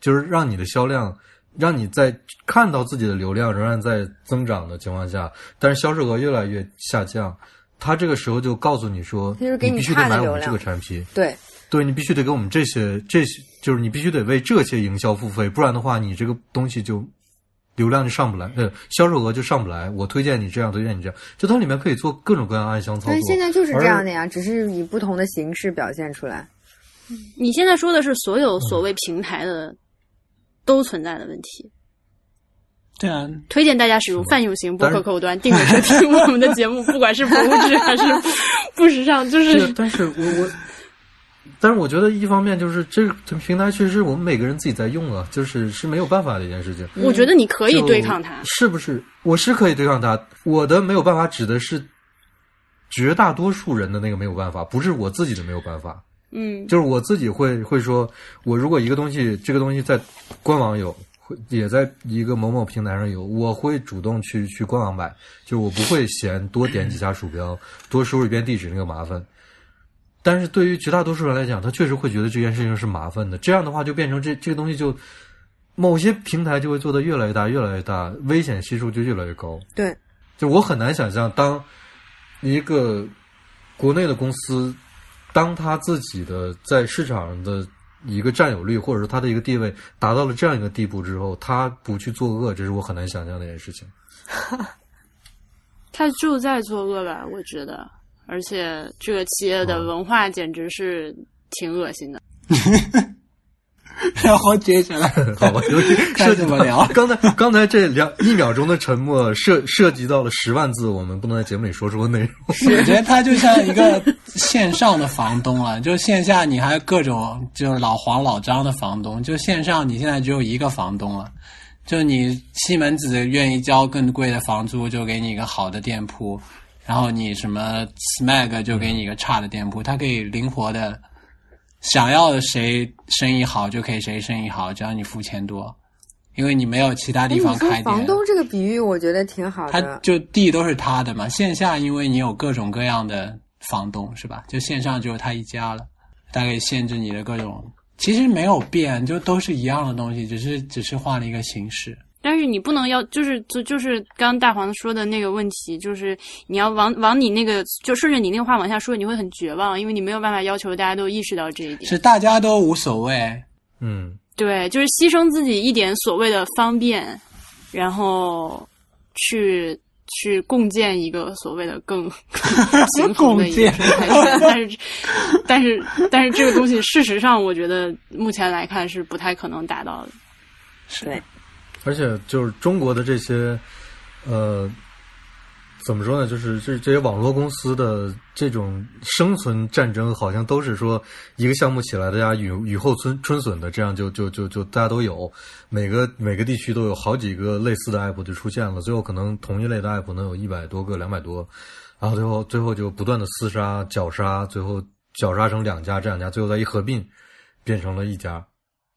[SPEAKER 1] 就是让你的销量，让你在看到自己的流量仍然在增长的情况下，但是销售额越来越下降，他这个时候就告诉你说，
[SPEAKER 3] 就是给你
[SPEAKER 1] 你必须得买我们这个产品。
[SPEAKER 3] 对，
[SPEAKER 1] 对你必须得给我们这些这些，就是你必须得为这些营销付费，不然的话，你这个东西就流量就上不来，呃，销售额就上不来。我推荐你这样，推荐你这样，就它里面可以做各种各样暗箱操作。
[SPEAKER 3] 但是现在就是这样的呀，只是以不同的形式表现出来。
[SPEAKER 2] 你现在说的是所有所谓平台的都存在的问题。
[SPEAKER 4] 对啊，
[SPEAKER 2] 推荐大家使用泛用型播客客户端订阅收听我们的节目，不管是博物质还是 不时尚，就是
[SPEAKER 1] 是，但是我我，但是我觉得一方面就是这个平台确实是我们每个人自己在用啊，就是是没有办法的一件事情。
[SPEAKER 2] 我觉得你可以对抗它。
[SPEAKER 1] 是不是？我是可以对抗它，我的没有办法指的是绝大多数人的那个没有办法，不是我自己的没有办法。
[SPEAKER 2] 嗯，
[SPEAKER 1] 就是我自己会会说，我如果一个东西，这个东西在官网有，会也在一个某某平台上有，我会主动去去官网买，就是我不会嫌多点几下鼠标，多输入一遍地址那个麻烦。但是对于绝大多数人来讲，他确实会觉得这件事情是麻烦的。这样的话，就变成这这个东西就某些平台就会做的越来越大，越来越大，危险系数就越来越高。
[SPEAKER 3] 对，
[SPEAKER 1] 就我很难想象，当一个国内的公司，当他自己的在市场上的一个占有率，或者说他的一个地位达到了这样一个地步之后，他不去作恶，这是我很难想象的一件事情。
[SPEAKER 2] 他就在作恶吧，我觉得，而且这个企业的文化简直是挺恶心的。
[SPEAKER 4] 然后接下来
[SPEAKER 1] 好吧，
[SPEAKER 4] 该
[SPEAKER 1] 涉及到
[SPEAKER 4] 怎么聊
[SPEAKER 1] 刚才刚才这两一秒钟的沉默，涉涉及到了十万字，我们不能在节目里说出的内容。
[SPEAKER 4] 我觉得他就像一个线上的房东了，就线下你还各种就是老黄老张的房东，就线上你现在只有一个房东了。就你西门子愿意交更贵的房租，就给你一个好的店铺，然后你什么 Smag 就给你一个差的店铺，它可以灵活的，想要的谁生意好就可以谁生意好，只要你付钱多，因为你没有其他
[SPEAKER 3] 哎，
[SPEAKER 4] 地方开店。
[SPEAKER 3] 房东这个比喻，我觉得挺好的
[SPEAKER 4] 他
[SPEAKER 3] 的。
[SPEAKER 4] 就地都是他的嘛，线下因为你有各种各样的房东是吧？就线上只有他一家了，大概限制你的各种，其实没有变，就都是一样的东西，只是只是换了一个形式。
[SPEAKER 2] 但是你不能要，就是就就是刚刚大黄说的那个问题，就是你要往往你那个就顺着你那个话往下说，你会很绝望，因为你没有办法要求大家都意识到这一点。
[SPEAKER 4] 是大家都无所谓，
[SPEAKER 1] 嗯，
[SPEAKER 2] 对，就是牺牲自己一点所谓的方便，然后去去共建一个所谓的更更 平衡的一个生态圈。但是，但是，但是这个东西，事实上，我觉得目前来看是不太可能达到的。
[SPEAKER 3] 对，
[SPEAKER 1] 而且就是中国的这些，呃，怎么说呢？就是这这些网络公司的这种生存战争，好像都是说一个项目起来，大家雨雨后春春笋的，这样就就就就大家都有，每个每个地区都有好几个类似的 app 就出现了，最后可能同一类的 app 能有一百多个、两百多，然后最后最后就不断的厮杀、绞杀，最后绞杀成两家，这两家最后再一合并，变成了一家。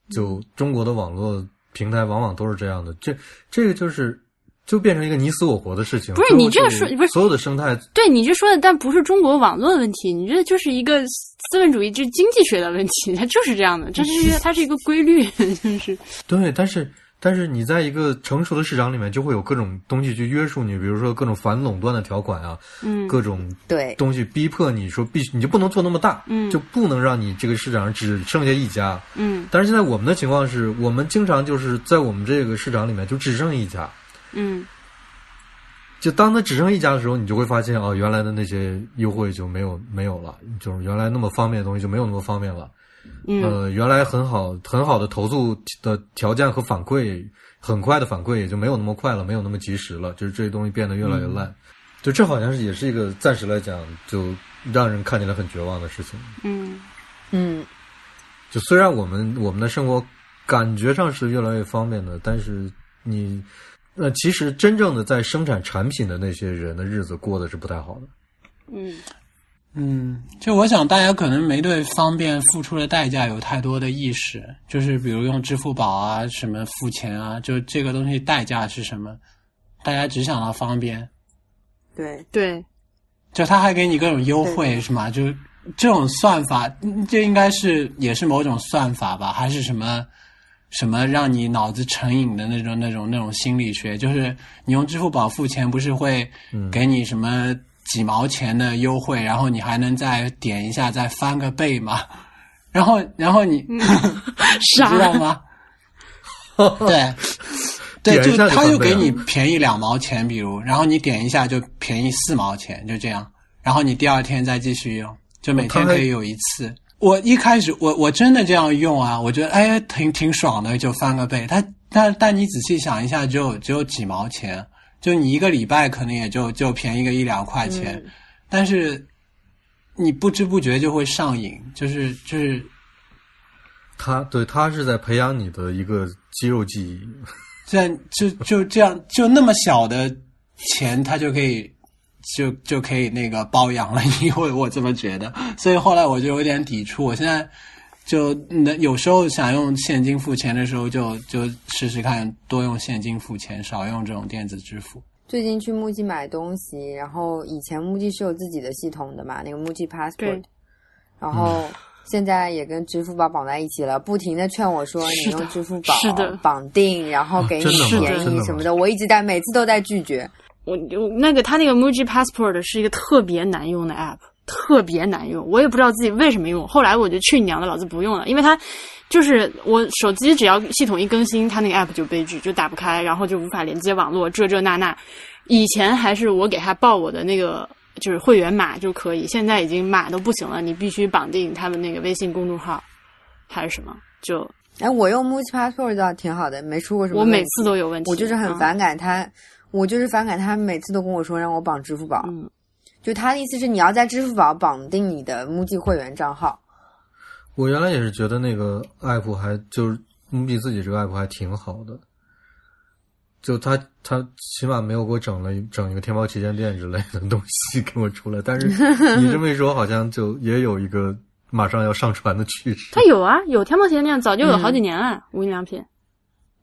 [SPEAKER 1] 就中国的网络平台往往都是这样的，这这个就是就变成一个你死我活的事情。
[SPEAKER 2] 不是你这
[SPEAKER 1] 个
[SPEAKER 2] 说不是
[SPEAKER 1] 所有的生态，
[SPEAKER 2] 对你这说的，但不是中国网络的问题，你这就是一个资本主义，这经济学的问题，它就是这样的，这是一个它是一个规律，就是
[SPEAKER 1] 对，但是但是你在一个成熟的市场里面，就会有各种东西去约束你，比如说各种反垄断的条款啊，
[SPEAKER 2] 嗯。
[SPEAKER 1] 各种
[SPEAKER 3] 对，
[SPEAKER 1] 东西逼迫你说必须你就不能做那么大，
[SPEAKER 2] 嗯。
[SPEAKER 1] 就不能让你这个市场上只剩下一家。
[SPEAKER 2] 嗯。
[SPEAKER 1] 但是现在我们的情况是我们经常就是在我们这个市场里面就只剩一家，
[SPEAKER 2] 嗯。
[SPEAKER 1] 就当它只剩一家的时候，你就会发现哦，原来的那些优惠就没有没有了，就是原来那么方便的东西就没有那么方便了。
[SPEAKER 2] 嗯
[SPEAKER 1] 呃，原来很好很好的投诉的条件和反馈，很快的反馈也就没有那么快了，没有那么及时了，就是这些东西变得越来越烂。就这好像是也是一个暂时来讲就让人看起来很绝望的事情。
[SPEAKER 2] 嗯
[SPEAKER 3] 嗯，
[SPEAKER 1] 就虽然我们我们的生活感觉上是越来越方便的，但是你呃，其实真正的在生产产品的那些人的日子过得是不太好的。
[SPEAKER 2] 嗯
[SPEAKER 4] 嗯，就我想大家可能没对方便付出的代价有太多的意识，就是比如用支付宝啊什么付钱啊，就这个东西代价是什么，大家只想到方便，
[SPEAKER 3] 对，
[SPEAKER 2] 对，
[SPEAKER 4] 就他还给你各种优惠是吗？就这种算法，嗯这应该是也是某种算法吧？还是什么什么让你脑子成瘾的那种那种那种心理学？就是你用支付宝付钱，不是会给你什么几毛钱的优惠，然后你还能再点一下再翻个倍吗？然后然后你、知道吗？对。对，
[SPEAKER 1] 就
[SPEAKER 4] 就他就
[SPEAKER 1] 翻倍了
[SPEAKER 4] 给你便宜两毛钱，比如，然后你点一下就便宜四毛钱，就这样，然后你第二天再继续用，就每天可以有一次。我一开始我我真的这样用啊，我觉得哎挺挺爽的，就翻个倍。他但但你仔细想一下，只有只有几毛钱，就你一个礼拜可能也就就便宜个一两块钱，但是你不知不觉就会上瘾，就是就是
[SPEAKER 1] 他对他是在培养你的一个肌肉记忆。
[SPEAKER 4] 这样就就这样，就那么小的钱，他就可以就就可以那个包养了你，我我这么觉得。所以后来我就有点抵触。我现在就能有时候想用现金付钱的时候就，就试试看多用现金付钱，少用这种电子支付。
[SPEAKER 3] 最近去木屐买东西，然后以前木屐是有自己的系统的嘛，那个木屐 Passport，然后现在也跟支付宝绑在一起了，不停的劝我说你用支付宝
[SPEAKER 2] 是的
[SPEAKER 3] 绑定，然后给你便宜什么的，我一直在每次都在拒绝。
[SPEAKER 2] 我我那个他那个 Muji Passport 是一个特别难用的 app，特别难用，我也不知道自己为什么用。后来我就去你娘的，老子不用了，因为它就是我手机只要系统一更新，它那个 app 就悲剧，就打不开，然后就无法连接网络，这这那那。以前还是我给他报我的那个就是会员码就可以，现在已经码都不行了，你必须绑定他们那个微信公众号还是什么，就
[SPEAKER 3] 哎，我用木屐 Passport 倒挺好的，没出过什么。
[SPEAKER 2] 我每次都有问题。
[SPEAKER 3] 我就是很
[SPEAKER 2] 嗯
[SPEAKER 3] 反感他，我就是反感他每次都跟我说让我绑支付宝，
[SPEAKER 2] 嗯
[SPEAKER 3] 就他的意思是你要在支付宝绑定你的木屐会员账号。
[SPEAKER 1] 我原来也是觉得那个 app 还就是木币自己这个 app 还挺好的，就他他起码没有给我整了一整一个天猫旗舰店之类的东西给我出来，但是 你这么一说，好像就也有一个马上要上传的趋势。
[SPEAKER 2] 它有啊，有天猫旗舰店，早就有好几年了，无印良品。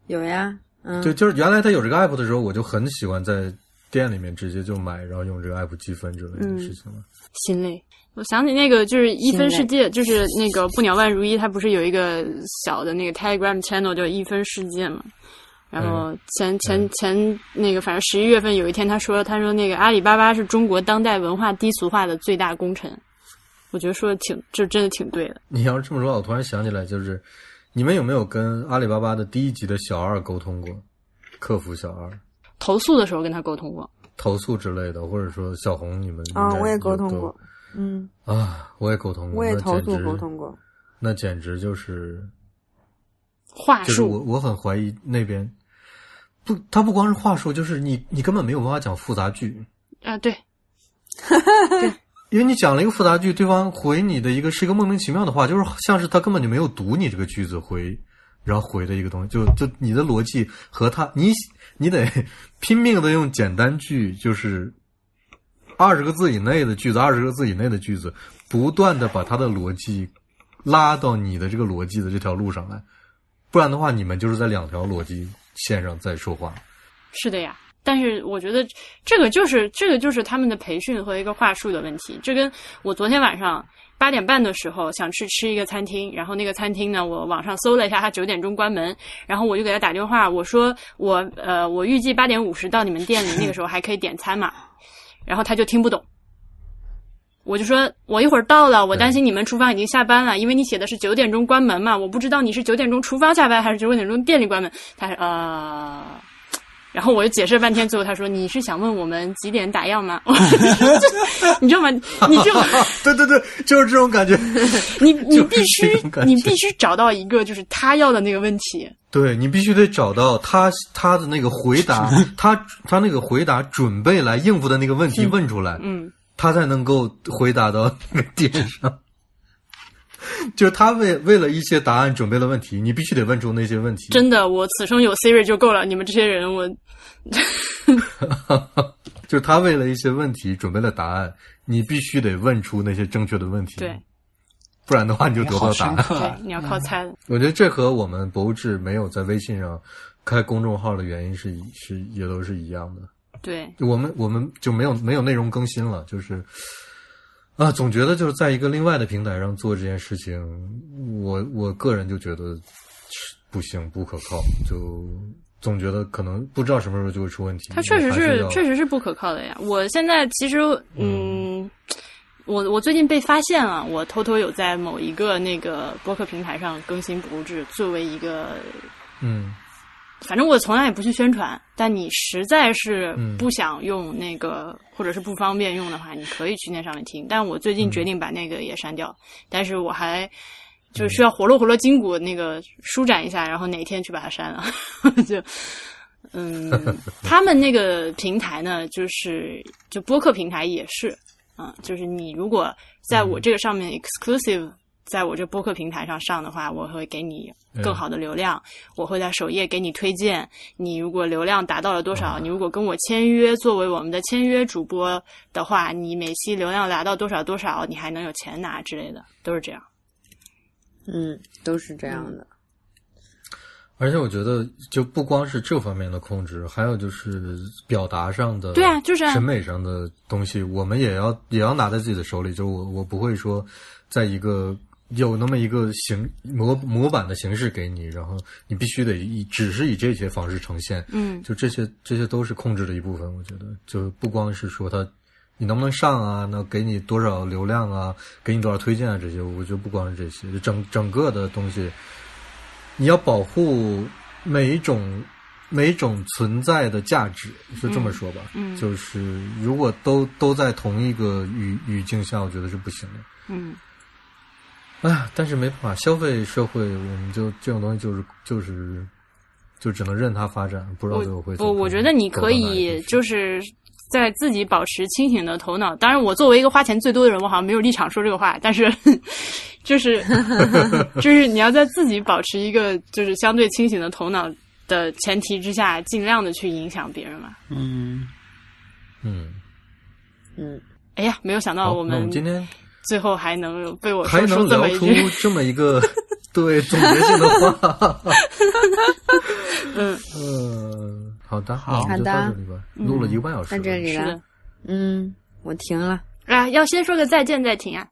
[SPEAKER 3] 有呀，嗯，
[SPEAKER 1] 就就是原来他有这个 app 的时候，我就很喜欢在店里面直接就买，然后用这个 app 积分之类的事情了。
[SPEAKER 2] 心累。我想起那个就是一分世界，就是那个不鸟万如一，他不是有一个小的那个 Telegram channel 叫一分世界嘛？然后前前前那个反正十一月份有一天他说他说那个阿里巴巴是中国当代文化低俗化的最大功臣，我觉得说的挺就真的挺对的。
[SPEAKER 1] 你要是这么说，我突然想起来，就是你们有没有跟阿里巴巴的第一级的小二沟通过？客服小二
[SPEAKER 2] 投诉的时候跟他沟通过，
[SPEAKER 1] 投诉之类的，或者说小红你们
[SPEAKER 3] 啊，我也沟通过，嗯，
[SPEAKER 1] 啊，我也沟通过，
[SPEAKER 3] 我也投诉沟通过。
[SPEAKER 1] 那简直就是
[SPEAKER 2] 话
[SPEAKER 1] 就是我
[SPEAKER 2] 术
[SPEAKER 1] 我很怀疑那边不，他不光是话术，就是你你根本没有办法讲复杂句，
[SPEAKER 2] 啊，对，
[SPEAKER 1] 因为你讲了一个复杂句，对方回你的一个是一个莫名其妙的话，就是像是他根本就没有读你这个句子回，然后回的一个东西，就就你的逻辑和他，你你得拼命的用简单句，就是二十个字以内的句子，二十个字以内的句子，不断的把他的逻辑拉到你的这个逻辑的这条路上来，不然的话，你们就是在两条逻辑线上在说话。
[SPEAKER 2] 是的呀。但是我觉得这个就是这个就是他们的培训和一个话术的问题。这跟我昨天晚上八点半的时候想去吃一个餐厅，然后那个餐厅呢，我网上搜了一下，它九点钟关门，然后我就给他打电话，我说我呃我预计八点五十到你们店里，那个时候还可以点餐嘛，然后他就听不懂。我就说，我一会儿到了，我担心你们厨房已经下班了，因为你写的是九点钟关门嘛，我不知道你是九点钟厨房下班还是九点钟店里关门。他说，呃，然后我就解释了半天，最后他说：“你是想问我们几点打烊 吗？”你知道吗？你 就
[SPEAKER 1] 对对对，就是这种感觉。
[SPEAKER 2] 你 你必须你必须找到一个就是他要的那个问题。
[SPEAKER 1] 对你必须得找到他他的那个回答，他他那个回答准备来应付的那个问题问出来，
[SPEAKER 2] 嗯，
[SPEAKER 1] 他才能够回答到那个点上。就是他为为了一些答案准备了问题，你必须得问出那些问题。
[SPEAKER 2] 真的，我此生有 Siri 就够了。你们这些人，我
[SPEAKER 1] 就是他为了一些问题准备了答案，你必须得问出那些正确的问题。
[SPEAKER 2] 对，
[SPEAKER 1] 不然的话你就得
[SPEAKER 4] 不
[SPEAKER 1] 到答案。
[SPEAKER 2] 对你要靠猜的。
[SPEAKER 1] 我觉得这和我们博物志没有在微信上开公众号的原因是一是也都是一样的。
[SPEAKER 2] 对，
[SPEAKER 1] 我们我们就没有没有内容更新了，就是啊，总觉得就是在一个另外的平台上做这件事情，我我个人就觉得不行，不可靠，就总觉得可能不知道什么时候就会出问题。
[SPEAKER 2] 它确实是确实是不可靠的呀。我现在其实嗯。我我最近被发现了，我偷偷有在某一个那个播客平台上更新博物志，作为一个
[SPEAKER 1] 嗯
[SPEAKER 2] 反正我从来也不去宣传，但你实在是
[SPEAKER 1] 嗯
[SPEAKER 2] 不想用那个，或者是不方便用的话，你可以去那上面听。但我最近决定把那个也删掉，但是我还就是需要活络活络筋骨，那个舒展一下，然后哪天去把它删了。就嗯，他们那个平台呢，就是就播客平台也是，嗯，就是你如果在我这个上面 exclusive。在我这播客平台上上的话，我会给你更好的流量，我会在首页给你推荐。你如果流量达到了多少，你如果跟我签约作为我们的签约主播的话，你每期流量达到多少多少，你还能有钱拿之类的，都是这样。
[SPEAKER 3] 嗯，都是这样的。
[SPEAKER 1] 而且我觉得，就不光是这方面的控制，还有就是表达上的，
[SPEAKER 2] 对啊就是啊
[SPEAKER 1] 审美上的东西，我们也要也要拿在自己的手里。就我我不会说，在一个有那么一个形模模板的形式给你，然后你必须得以只是以这些方式呈现。
[SPEAKER 2] 嗯
[SPEAKER 1] 就这些这些都是控制的一部分。我觉得，就不光是说它你能不能上啊，那给你多少流量啊，给你多少推荐啊，这些，我觉得不光是这些，就整整个的东西。你要保护每一种每一种存在的价值，是这么说吧？
[SPEAKER 2] 嗯
[SPEAKER 1] 就是如果都都在同一个语语境下，我觉得是不行的。
[SPEAKER 2] 嗯，
[SPEAKER 1] 啊，但是没办法，消费社会，我们就这种东西就是就是就只能任它发展，不知道最后会怎么
[SPEAKER 2] 我我觉得你可以就是在自己保持清醒的头脑。当然，我作为一个花钱最多的人，我好像没有立场说这个话，但是就是 就是你要在自己保持一个就是相对清醒的头脑的前提之下，尽量的去影响别人嘛。
[SPEAKER 4] 嗯，
[SPEAKER 1] 嗯，
[SPEAKER 3] 嗯，
[SPEAKER 2] 哎呀，没有想到，我们
[SPEAKER 1] 我们今天
[SPEAKER 2] 最后还能被我
[SPEAKER 1] 还
[SPEAKER 2] 说出
[SPEAKER 1] 能聊出
[SPEAKER 2] 这么一句，
[SPEAKER 1] 这么一个对总结性的话。
[SPEAKER 2] 嗯，
[SPEAKER 1] 嗯，好的，
[SPEAKER 4] 好
[SPEAKER 3] 好的
[SPEAKER 1] 到这里吧，录了一个半小时了，
[SPEAKER 3] 到这里了。嗯，我停了。
[SPEAKER 2] 啊，要先说个再见再停啊。